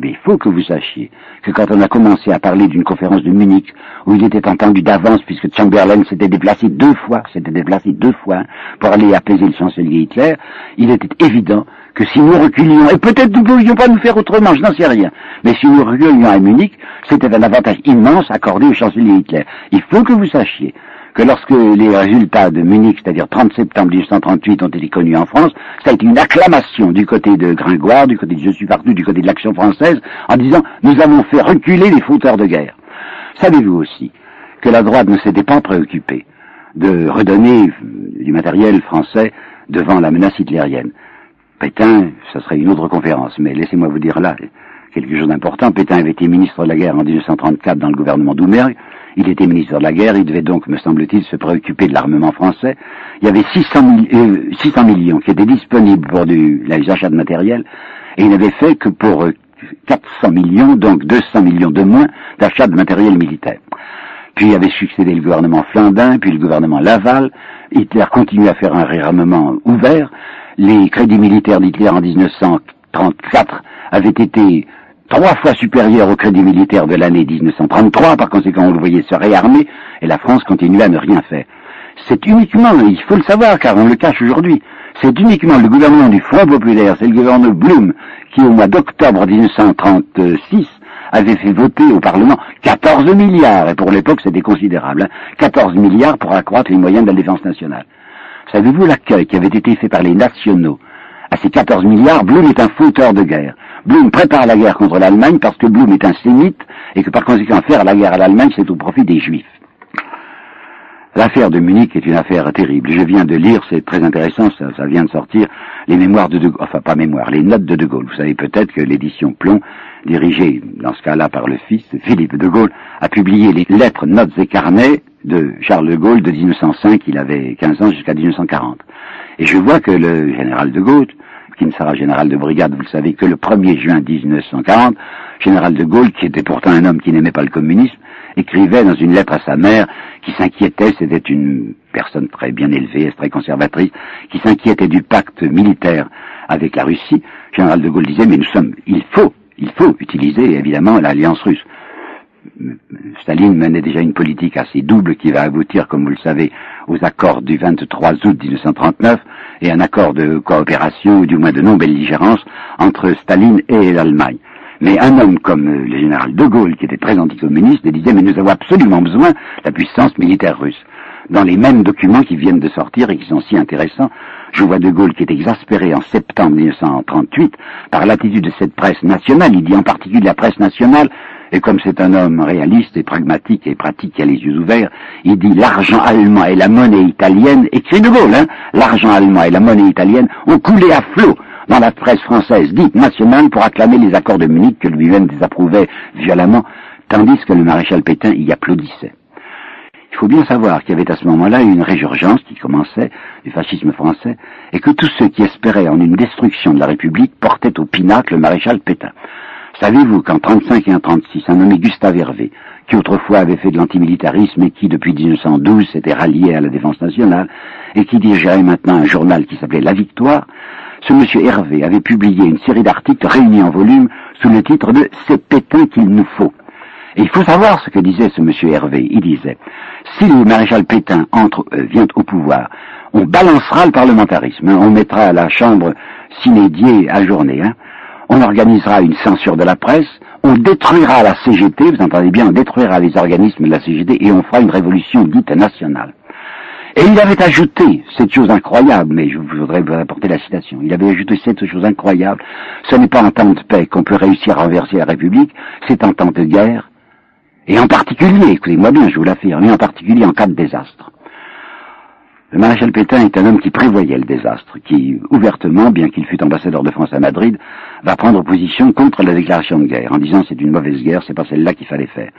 Mais il faut que vous sachiez que quand on a commencé à parler d'une conférence de Munich, où il était entendu d'avance, puisque Chamberlain s'était déplacé deux fois, s'était déplacé deux fois pour aller apaiser le chancelier Hitler, il était évident que si nous reculions, et peut-être nous ne pouvions pas nous faire autrement, je n'en sais rien, mais si nous reculions à Munich, c'était un avantage immense accordé au chancelier Hitler. Il faut que vous sachiez que lorsque les résultats de Munich, c'est-à-dire 30 septembre 1838, ont été connus en France, ça a été une acclamation du côté de Gringoire, du côté de Je suis partout, du côté de l'action française, en disant nous avons fait reculer les fauteurs de guerre. Savez-vous aussi que la droite ne s'était pas préoccupée de redonner du matériel français devant la menace hitlérienne? Pétain, ça serait une autre conférence, mais laissez-moi vous dire là quelque chose d'important. Pétain avait été ministre de la guerre en 1934 dans le gouvernement d'Oumergue. Il était ministre de la guerre, il devait donc, me semble-t-il, se préoccuper de l'armement français. Il y avait 600, 600 euh, millions qui étaient disponibles pour du, les achats de matériel, et il n'avait fait que pour 400 euh, millions, donc 200 millions de moins d'achats de matériel militaire. Puis avait succédé le gouvernement Flandin, puis le gouvernement Laval. Hitler continuait à faire un réarmement ouvert les crédits militaires d'Hitler en 1934 avaient été trois fois supérieurs aux crédits militaires de l'année 1933, par conséquent on le voyait se réarmer, et la France continuait à ne rien faire. C'est uniquement, il faut le savoir car on le cache aujourd'hui, c'est uniquement le gouvernement du Front Populaire, c'est le gouvernement Blum, qui au mois d'octobre 1936 avait fait voter au Parlement 14 milliards, et pour l'époque c'était considérable, 14 hein. milliards pour accroître les moyens de la défense nationale. Savez-vous l'accueil qui avait été fait par les nationaux? À ces 14 milliards Blum est un fauteur de guerre. Blum prépare la guerre contre l'Allemagne parce que Blum est un sémite et que par conséquent faire la guerre à l'Allemagne c'est au profit des Juifs. L'affaire de Munich est une affaire terrible. Je viens de lire, c'est très intéressant, ça, vient de sortir, les mémoires de De Gaulle, enfin pas mémoire, les notes de De Gaulle. Vous savez peut-être que l'édition Plomb, dirigée dans ce cas-là par le fils, Philippe de Gaulle, a publié les lettres, notes et carnets de Charles de Gaulle de 1905, il avait 15 ans jusqu'à 1940. Et je vois que le général de Gaulle, qui ne sera général de brigade, vous le savez, que le 1er juin 1940, général de Gaulle, qui était pourtant un homme qui n'aimait pas le communisme, écrivait dans une lettre à sa mère qui s'inquiétait, c'était une personne très bien élevée, très conservatrice, qui s'inquiétait du pacte militaire avec la Russie. Général de Gaulle disait, mais nous sommes, il faut, il faut utiliser évidemment l'alliance russe. Staline menait déjà une politique assez double qui va aboutir, comme vous le savez, aux accords du 23 août 1939 et un accord de coopération ou du moins de non-belligérance entre Staline et l'Allemagne. Mais un homme comme le général de Gaulle, qui était très anticommuniste, disait mais nous avons absolument besoin de la puissance militaire russe. Dans les mêmes documents qui viennent de sortir et qui sont si intéressants, je vois de Gaulle qui est exaspéré en septembre 1938 par l'attitude de cette presse nationale. Il dit en particulier la presse nationale et comme c'est un homme réaliste et pragmatique et pratique qui a les yeux ouverts, il dit l'argent allemand et la monnaie italienne, écrit de Gaulle, hein, l'argent allemand et la monnaie italienne ont coulé à flot dans la presse française dite nationale pour acclamer les accords de Munich que lui-même désapprouvait violemment, tandis que le maréchal Pétain y applaudissait. Il faut bien savoir qu'il y avait à ce moment-là une résurgence qui commençait du fascisme français et que tous ceux qui espéraient en une destruction de la République portaient au pinacle le maréchal Pétain. Savez-vous qu'en 35 et en 36, un nommé Gustave Hervé, qui autrefois avait fait de l'antimilitarisme et qui depuis 1912 s'était rallié à la défense nationale et qui dirigeait maintenant un journal qui s'appelait La Victoire, ce monsieur Hervé avait publié une série d'articles réunis en volume sous le titre de C'est Pétain qu'il nous faut. Et il faut savoir ce que disait ce monsieur Hervé. Il disait, si le maréchal Pétain entre, euh, vient au pouvoir, on balancera le parlementarisme, hein. on mettra la chambre s'inédier à journée, hein on organisera une censure de la presse, on détruira la CGT, vous entendez bien, on détruira les organismes de la CGT et on fera une révolution dite nationale. Et il avait ajouté cette chose incroyable, mais je voudrais vous apporter la citation, il avait ajouté cette chose incroyable, ce n'est pas en temps de paix qu'on peut réussir à renverser la République, c'est en temps de guerre, et en particulier, écoutez-moi bien, je vous l'affirme, et en particulier en cas de désastre. Le maréchal Pétain est un homme qui prévoyait le désastre, qui, ouvertement, bien qu'il fût ambassadeur de France à Madrid, va prendre position contre la déclaration de guerre, en disant c'est une mauvaise guerre, c'est pas celle-là qu'il fallait faire.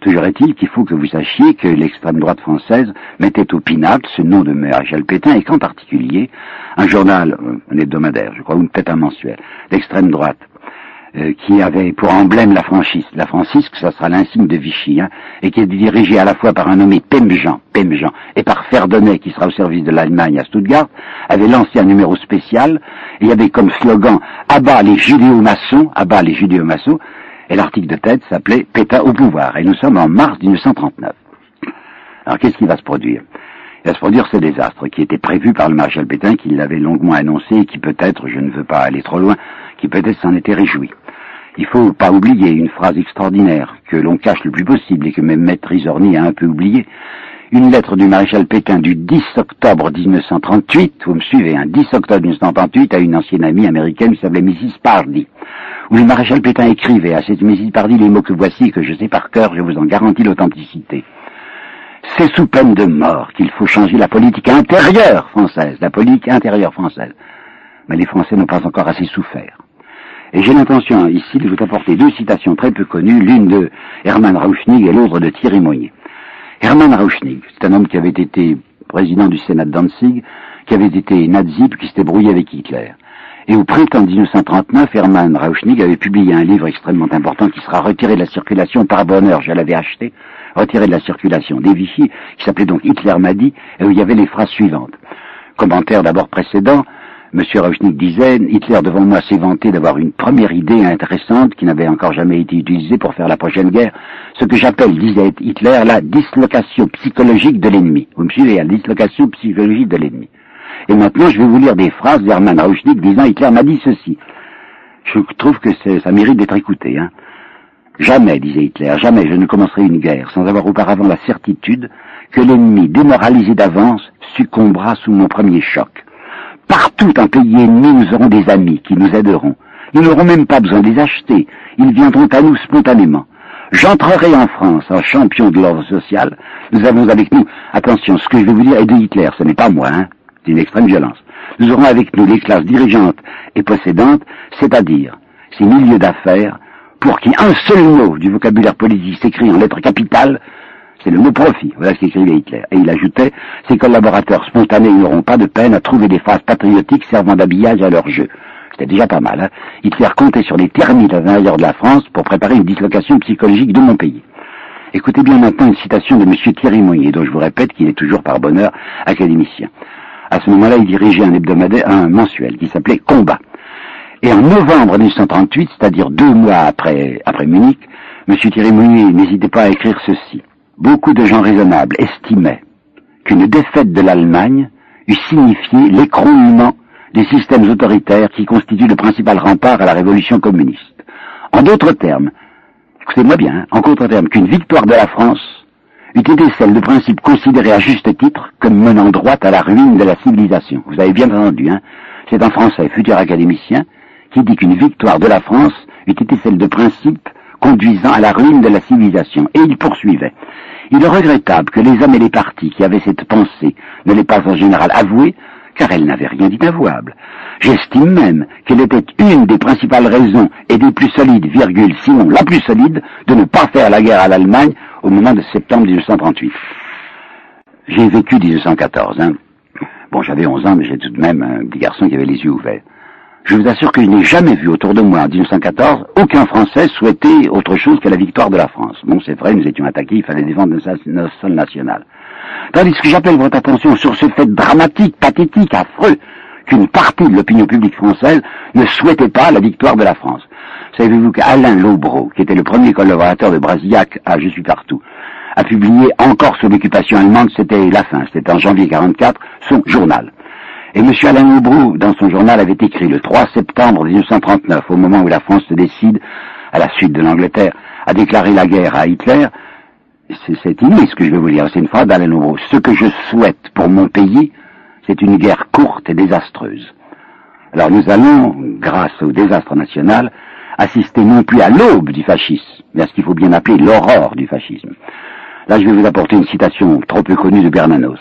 Toujours est-il qu'il faut que vous sachiez que l'extrême droite française mettait au pinacle ce nom de maréchal Pétain et qu'en particulier, un journal, euh, un hebdomadaire, je crois, ou peut-être un mensuel, d'extrême droite, euh, qui avait pour emblème la franchise. La francisque, ça sera l'insigne de Vichy, hein, et qui est dirigé à la fois par un nommé Pemjean, Pemjean, et par Ferdonnet, qui sera au service de l'Allemagne à Stuttgart, avait lancé un numéro spécial, et il y avait comme slogan « Abat les judéo-maçons », abat les judéo-maçons, et l'article de tête s'appelait « Pétain au pouvoir », et nous sommes en mars 1939. Alors qu'est-ce qui va se produire? Il va se produire ce désastre qui était prévu par le maréchal Pétain, qui l'avait longuement annoncé et qui peut-être, je ne veux pas aller trop loin, qui peut-être s'en était réjoui. Il faut pas oublier une phrase extraordinaire que l'on cache le plus possible et que même Maître Isorni a un peu oublié. Une lettre du maréchal Pétain du 10 octobre 1938, vous me suivez, un hein, 10 octobre 1938 à une ancienne amie américaine qui s'appelait Mrs. Pardy, où le maréchal Pétain écrivait à cette Mrs. Pardy les mots que voici, que je sais par cœur, je vous en garantis l'authenticité. C'est sous peine de mort qu'il faut changer la politique intérieure française, la politique intérieure française. Mais les Français n'ont pas encore assez souffert. Et j'ai l'intention ici de vous apporter deux citations très peu connues, l'une de Hermann Rauschnig et l'autre de Thierry Moignet. Hermann Rauschnig, c'est un homme qui avait été président du Sénat de Danzig, qui avait été nazi, puis qui s'était brouillé avec Hitler. Et au printemps 1939, Hermann Rauschnig avait publié un livre extrêmement important qui sera retiré de la circulation par bonheur, je l'avais acheté, retiré de la circulation des Vichy, qui s'appelait donc Hitler m'a et où il y avait les phrases suivantes. Commentaire d'abord précédent, M. Rauschnig disait, Hitler devant moi s'est vanté d'avoir une première idée intéressante qui n'avait encore jamais été utilisée pour faire la prochaine guerre, ce que j'appelle, disait Hitler, la dislocation psychologique de l'ennemi. Vous me suivez, la dislocation psychologique de l'ennemi. Et maintenant, je vais vous lire des phrases d'Hermann Rauschnig disant Hitler m'a dit ceci. Je trouve que ça mérite d'être écouté. Hein. Jamais, disait Hitler, jamais je ne commencerai une guerre sans avoir auparavant la certitude que l'ennemi, démoralisé d'avance, succombera sous mon premier choc. Partout en pays ennemi, nous aurons des amis qui nous aideront. Nous n'aurons même pas besoin de les acheter. Ils viendront à nous spontanément. J'entrerai en France en champion de l'ordre social. Nous avons avec nous, attention, ce que je vais vous dire est de Hitler, ce n'est pas moi, hein, c'est une extrême violence. Nous aurons avec nous les classes dirigeantes et possédantes, c'est-à-dire ces milieux d'affaires, pour qui un seul mot du vocabulaire politique s'écrit en lettres capitales, c'est le mot profit. Voilà ce qu'écrivait Hitler. Et il ajoutait, ses collaborateurs spontanés n'auront pas de peine à trouver des phrases patriotiques servant d'habillage à leur jeu. C'était déjà pas mal. Hein Hitler comptait sur les termites à l'intérieur de la France pour préparer une dislocation psychologique de mon pays. Écoutez bien maintenant une citation de M. Thierry Moyer, dont je vous répète qu'il est toujours par bonheur académicien. À ce moment-là, il dirigeait un hebdomadaire, un mensuel qui s'appelait Combat. Et en novembre 1938, c'est-à-dire deux mois après, après Munich, M. Thierry Mounier n'hésitait pas à écrire ceci. Beaucoup de gens raisonnables estimaient qu'une défaite de l'Allemagne eût signifié l'écroulement des systèmes autoritaires qui constituent le principal rempart à la révolution communiste. En d'autres termes, écoutez-moi bien, hein, en d'autres termes, qu'une victoire de la France eût été celle de principe considéré à juste titre comme menant droit à la ruine de la civilisation. Vous avez bien entendu, hein C'est un Français, futur académicien, qui dit qu'une victoire de la France eût été celle de principe conduisant à la ruine de la civilisation. Et il poursuivait. Il est regrettable que les hommes et les partis qui avaient cette pensée ne l'aient pas en général avouée, car elle n'avait rien d'inavouable. J'estime même qu'elle était une des principales raisons et des plus solides, virgule, sinon la plus solide, de ne pas faire la guerre à l'Allemagne au moment de septembre 1938. J'ai vécu 1914. Hein. Bon, j'avais 11 ans, mais j'ai tout de même un petit garçon qui avait les yeux ouverts. Je vous assure que je n'ai jamais vu autour de moi en 1914 aucun Français souhaiter autre chose que la victoire de la France. Bon, c'est vrai, nous étions attaqués, il fallait défendre notre sol national. Tandis que j'appelle votre attention sur ce fait dramatique, pathétique, affreux, qu'une partie de l'opinion publique française ne souhaitait pas la victoire de la France. Savez-vous qu'Alain Lobreau, qui était le premier collaborateur de Brasillac à Je suis partout, a publié encore sur l'occupation allemande, c'était la fin, c'était en janvier 44, son journal. Et M. Alain Aubrou, dans son journal, avait écrit le 3 septembre 1939, au moment où la France se décide, à la suite de l'Angleterre, à déclarer la guerre à Hitler, c'est inouï ce que je vais vous dire, c'est une phrase d'Alain Aubrou. Ce que je souhaite pour mon pays, c'est une guerre courte et désastreuse. Alors nous allons, grâce au désastre national, assister non plus à l'aube du fascisme, mais à ce qu'il faut bien appeler l'aurore du fascisme. Là, je vais vous apporter une citation trop peu connue de Bernanos.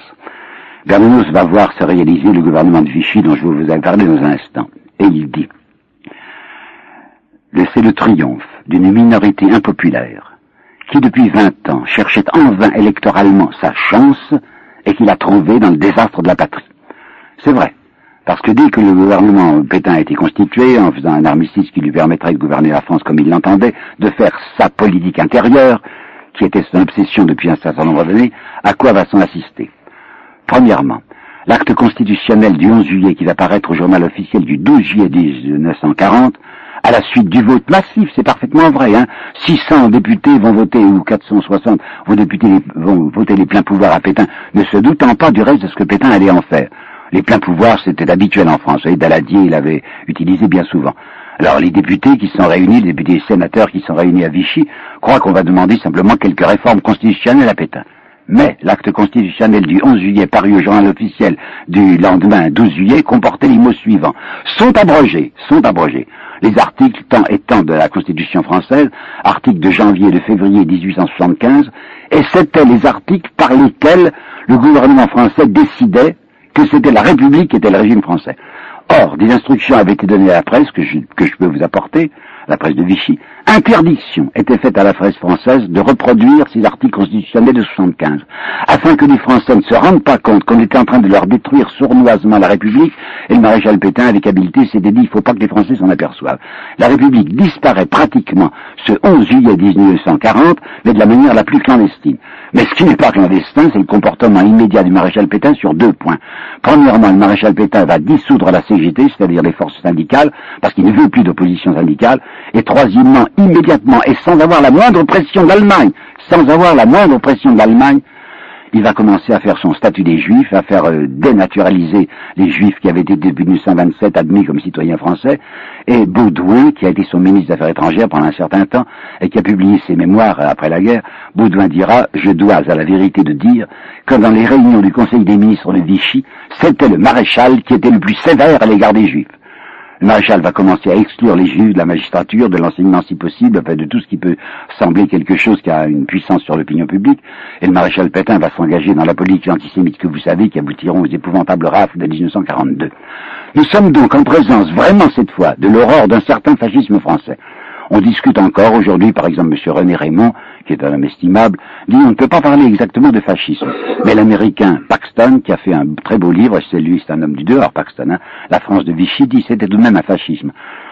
Bernanos va voir se réaliser le gouvernement de Vichy dont je vous ai parlé dans un instant. Et il dit, c'est le triomphe d'une minorité impopulaire qui depuis vingt ans cherchait en vain électoralement sa chance et qu'il a trouvé dans le désastre de la patrie. C'est vrai, parce que dès que le gouvernement Pétain a été constitué, en faisant un armistice qui lui permettrait de gouverner la France comme il l'entendait, de faire sa politique intérieure, qui était son obsession depuis un certain nombre d'années, à quoi va s'en assister? Premièrement, l'acte constitutionnel du 11 juillet qui va paraître au journal officiel du 12 juillet 1940, à la suite du vote massif, c'est parfaitement vrai, hein, 600 députés vont voter, ou 460 vont, députés, vont voter les pleins pouvoirs à Pétain, ne se doutant pas du reste de ce que Pétain allait en faire. Les pleins pouvoirs, c'était habituel en France, et Daladier, il avait utilisé bien souvent. Alors les députés qui sont réunis, les députés et sénateurs qui sont réunis à Vichy, croient qu'on va demander simplement quelques réformes constitutionnelles à Pétain. Mais l'acte constitutionnel du 11 juillet paru au journal officiel du lendemain 12 juillet comportait les mots suivants. Sont abrogés, sont abrogés. Les articles tant et tant de la Constitution française, articles de janvier et de février 1875, et c'étaient les articles par lesquels le gouvernement français décidait que c'était la République qui était le régime français. Or, des instructions avaient été données à la presse que je, que peux vous apporter, la presse de Vichy, interdiction était faite à la presse française de reproduire ces articles constitutionnels de 75, afin que les Français ne se rendent pas compte qu'on était en train de leur détruire sournoisement la République, et le maréchal Pétain, avec habileté, s'était dit, il ne faut pas que les Français s'en aperçoivent. La République disparaît pratiquement ce 11 juillet 1940, mais de la manière la plus clandestine. Mais ce qui n'est pas clandestin, c'est le comportement immédiat du maréchal Pétain sur deux points. Premièrement, le maréchal Pétain va dissoudre la CGT, c'est-à-dire les forces syndicales, parce qu'il ne veut plus d'opposition syndicale, et troisièmement, immédiatement, et sans avoir la moindre pression de l'Allemagne, sans avoir la moindre pression de il va commencer à faire son statut des Juifs, à faire euh, dénaturaliser les Juifs qui avaient été depuis 1927 admis comme citoyens français, et Baudouin, qui a été son ministre des Affaires étrangères pendant un certain temps, et qui a publié ses mémoires après la guerre, Baudouin dira, je dois à la vérité de dire que dans les réunions du Conseil des ministres de Vichy, c'était le maréchal qui était le plus sévère à l'égard des Juifs. Le maréchal va commencer à exclure les juifs de la magistrature, de l'enseignement si possible, de tout ce qui peut sembler quelque chose qui a une puissance sur l'opinion publique. Et le maréchal Pétain va s'engager dans la politique antisémite que vous savez, qui aboutiront aux épouvantables rafles de 1942. Nous sommes donc en présence, vraiment cette fois, de l'aurore d'un certain fascisme français. On discute encore aujourd'hui, par exemple, M. René Raymond, qui est un homme estimable, dit on ne peut pas parler exactement de fascisme. Mais l'américain Paxton, qui a fait un très beau livre, c'est lui, c'est un homme du dehors, Paxton, hein. La France de Vichy dit c'était tout de même un fascisme.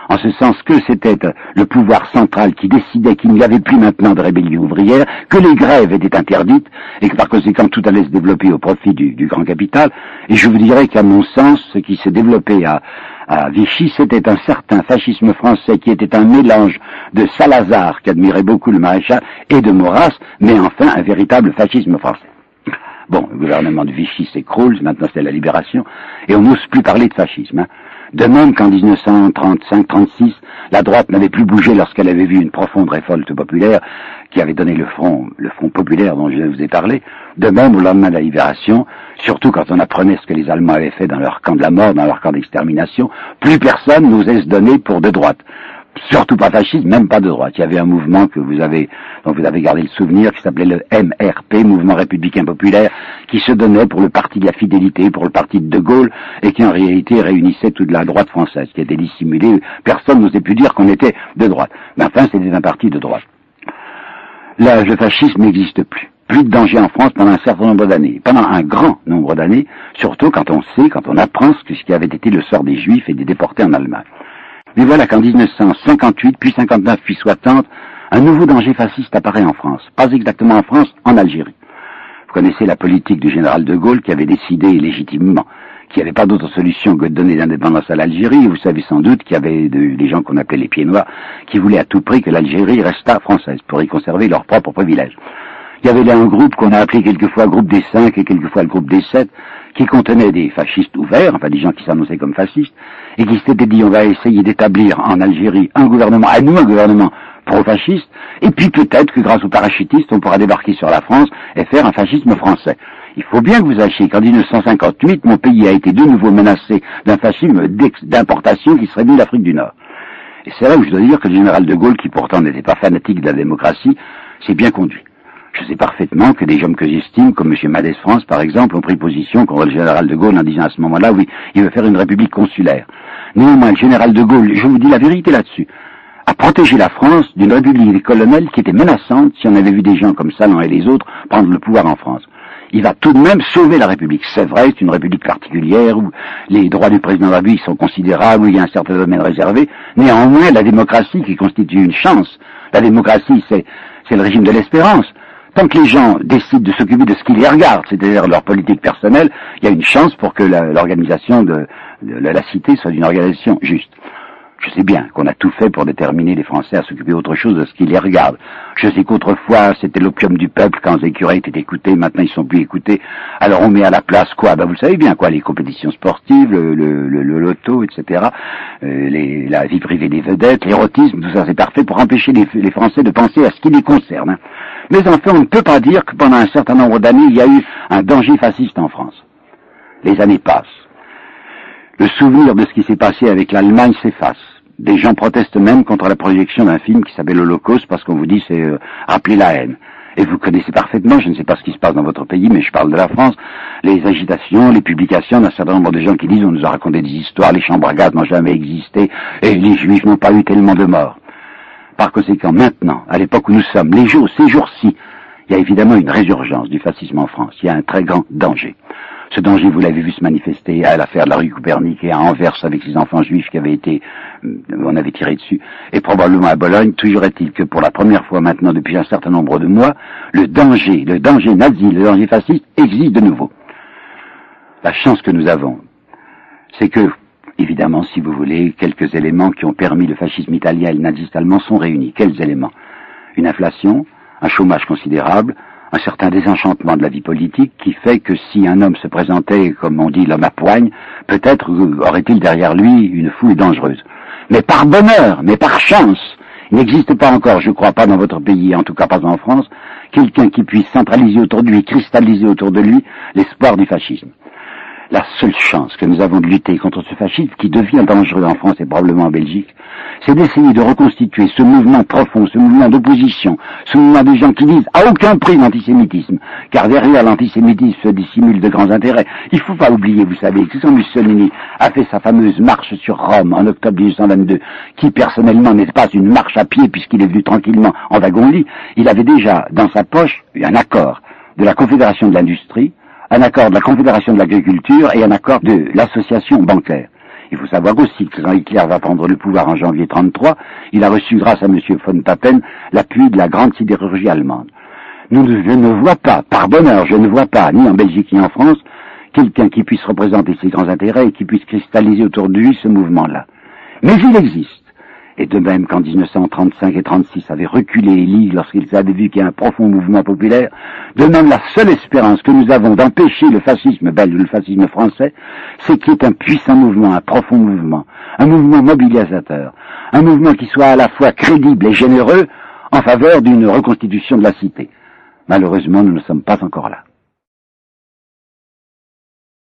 En ce sens que c'était le pouvoir central qui décidait qu'il n'y avait plus maintenant de rébellion ouvrière, que les grèves étaient interdites, et que par conséquent tout allait se développer au profit du, du grand capital. Et je vous dirais qu'à mon sens, ce qui s'est développé à, à Vichy, c'était un certain fascisme français qui était un mélange de Salazar, qui admirait beaucoup le maréchal, et de Maurras, mais enfin un véritable fascisme français. Bon, le gouvernement de Vichy s'écroule, maintenant c'est la libération, et on n'ose plus parler de fascisme. Hein. De même qu'en 1935-36, la droite n'avait plus bougé lorsqu'elle avait vu une profonde révolte populaire qui avait donné le front, le front populaire dont je vous ai parlé. De même, au lendemain de la libération, surtout quand on apprenait ce que les Allemands avaient fait dans leur camp de la mort, dans leur camp d'extermination, plus personne n'osait se donner pour de droite surtout pas fasciste, même pas de droite. Il y avait un mouvement que vous avez, dont vous avez gardé le souvenir, qui s'appelait le MRP, Mouvement Républicain Populaire, qui se donnait pour le parti de la fidélité, pour le parti de De Gaulle, et qui en réalité réunissait toute la droite française, qui était dissimulée. Personne n'osait plus dire qu'on était de droite. Mais enfin, c'était un parti de droite. Là, le fascisme n'existe plus. Plus de danger en France pendant un certain nombre d'années. Pendant un grand nombre d'années, surtout quand on sait, quand on apprend ce qui avait été le sort des Juifs et des déportés en Allemagne. Mais voilà qu'en 1958, puis 59, puis 60, un nouveau danger fasciste apparaît en France. Pas exactement en France, en Algérie. Vous connaissez la politique du général de Gaulle qui avait décidé légitimement qu'il n'y avait pas d'autre solution que de donner l'indépendance à l'Algérie. Vous savez sans doute qu'il y avait des gens qu'on appelait les pieds noirs qui voulaient à tout prix que l'Algérie restât française pour y conserver leurs propres privilèges. Il y avait là un groupe qu'on a appelé quelquefois groupe des cinq et quelquefois le groupe des sept, qui contenait des fascistes ouverts, enfin des gens qui s'annonçaient comme fascistes, et qui s'étaient dit on va essayer d'établir en Algérie un gouvernement, à nous un gouvernement pro-fasciste, et puis peut-être que grâce aux parachutistes on pourra débarquer sur la France et faire un fascisme français. Il faut bien que vous sachiez qu'en 1958, mon pays a été de nouveau menacé d'un fascisme d'importation qui serait venu d'Afrique du Nord. Et c'est là où je dois dire que le général de Gaulle, qui pourtant n'était pas fanatique de la démocratie, s'est bien conduit. Je sais parfaitement que des gens que j'estime, comme M. Madès France par exemple, ont pris position contre le général de Gaulle en disant à ce moment-là, oui, il veut faire une république consulaire. Néanmoins, le général de Gaulle, je vous dis la vérité là-dessus, a protégé la France d'une république des colonels qui était menaçante si on avait vu des gens comme Salon et les autres prendre le pouvoir en France. Il va tout de même sauver la République. C'est vrai, c'est une République particulière où les droits du président de la République sont considérables, où il y a un certain domaine réservé. Néanmoins, la démocratie qui constitue une chance, la démocratie c'est le régime de l'espérance. Tant que les gens décident de s'occuper de ce qui les regarde, c'est-à-dire leur politique personnelle, il y a une chance pour que l'organisation de, la cité soit une organisation juste. Je sais bien qu'on a tout fait pour déterminer les Français à s'occuper autre chose de ce qui les regarde. Je sais qu'autrefois, c'était l'opium du peuple quand les curés étaient écoutés, maintenant ils sont plus écoutés. Alors on met à la place quoi? Ben vous savez bien quoi, les compétitions sportives, le, loto, etc., euh, la vie privée des vedettes, l'érotisme, tout ça c'est parfait pour empêcher les, les, Français de penser à ce qui les concerne. Hein. Mais enfin, on ne peut pas dire que pendant un certain nombre d'années, il y a eu un danger fasciste en France. Les années passent. Le souvenir de ce qui s'est passé avec l'Allemagne s'efface. Des gens protestent même contre la projection d'un film qui s'appelle Holocauste parce qu'on vous dit c'est euh, la haine. Et vous connaissez parfaitement, je ne sais pas ce qui se passe dans votre pays, mais je parle de la France, les agitations, les publications d'un certain nombre de gens qui disent on nous a raconté des histoires, les chambres à gaz n'ont jamais existé, et les juifs n'ont pas eu tellement de morts. Par conséquent, maintenant, à l'époque où nous sommes, les jours, ces jours-ci, il y a évidemment une résurgence du fascisme en France. Il y a un très grand danger. Ce danger, vous l'avez vu se manifester à l'affaire de la rue Copernic et à Anvers avec ces enfants juifs qui avaient été, euh, on avait tiré dessus, et probablement à Bologne. Toujours est-il que pour la première fois maintenant, depuis un certain nombre de mois, le danger, le danger nazi, le danger fasciste existe de nouveau. La chance que nous avons, c'est que, évidemment, si vous voulez, quelques éléments qui ont permis le fascisme italien et le nazisme allemand sont réunis. Quels éléments? Une inflation, un chômage considérable, un certain désenchantement de la vie politique qui fait que si un homme se présentait, comme on dit, l'homme à poigne, peut-être aurait-il derrière lui une foule dangereuse. Mais par bonheur, mais par chance, il n'existe pas encore, je ne crois pas dans votre pays, en tout cas pas en France, quelqu'un qui puisse centraliser autour de lui, cristalliser autour de lui l'espoir du fascisme la seule chance que nous avons de lutter contre ce fascisme qui devient dangereux en France et probablement en Belgique, c'est d'essayer de reconstituer ce mouvement profond, ce mouvement d'opposition, ce mouvement des gens qui disent à aucun prix l'antisémitisme, car derrière l'antisémitisme se dissimule de grands intérêts. Il ne faut pas oublier, vous savez, que Mussolini a fait sa fameuse marche sur Rome en octobre 1822, qui personnellement n'est pas une marche à pied puisqu'il est venu tranquillement en wagon-lit, il avait déjà dans sa poche un accord de la Confédération de l'industrie, un accord de la Confédération de l'agriculture et un accord de l'association bancaire. Il faut savoir aussi que quand Hitler va prendre le pouvoir en janvier 1933, il a reçu, grâce à M. von Papen, l'appui de la grande sidérurgie allemande. Je ne vois pas, par bonheur, je ne vois pas, ni en Belgique ni en France, quelqu'un qui puisse représenter ces grands intérêts et qui puisse cristalliser autour de lui ce mouvement-là. Mais il existe. Et de même qu'en 1935 et 36 avaient reculé les ligues lorsqu'ils avaient vu qu'il y a un profond mouvement populaire, de même la seule espérance que nous avons d'empêcher le fascisme belge ou le fascisme français, c'est qu'il y ait un puissant mouvement, un profond mouvement, un mouvement mobilisateur, un mouvement qui soit à la fois crédible et généreux en faveur d'une reconstitution de la cité. Malheureusement, nous ne sommes pas encore là.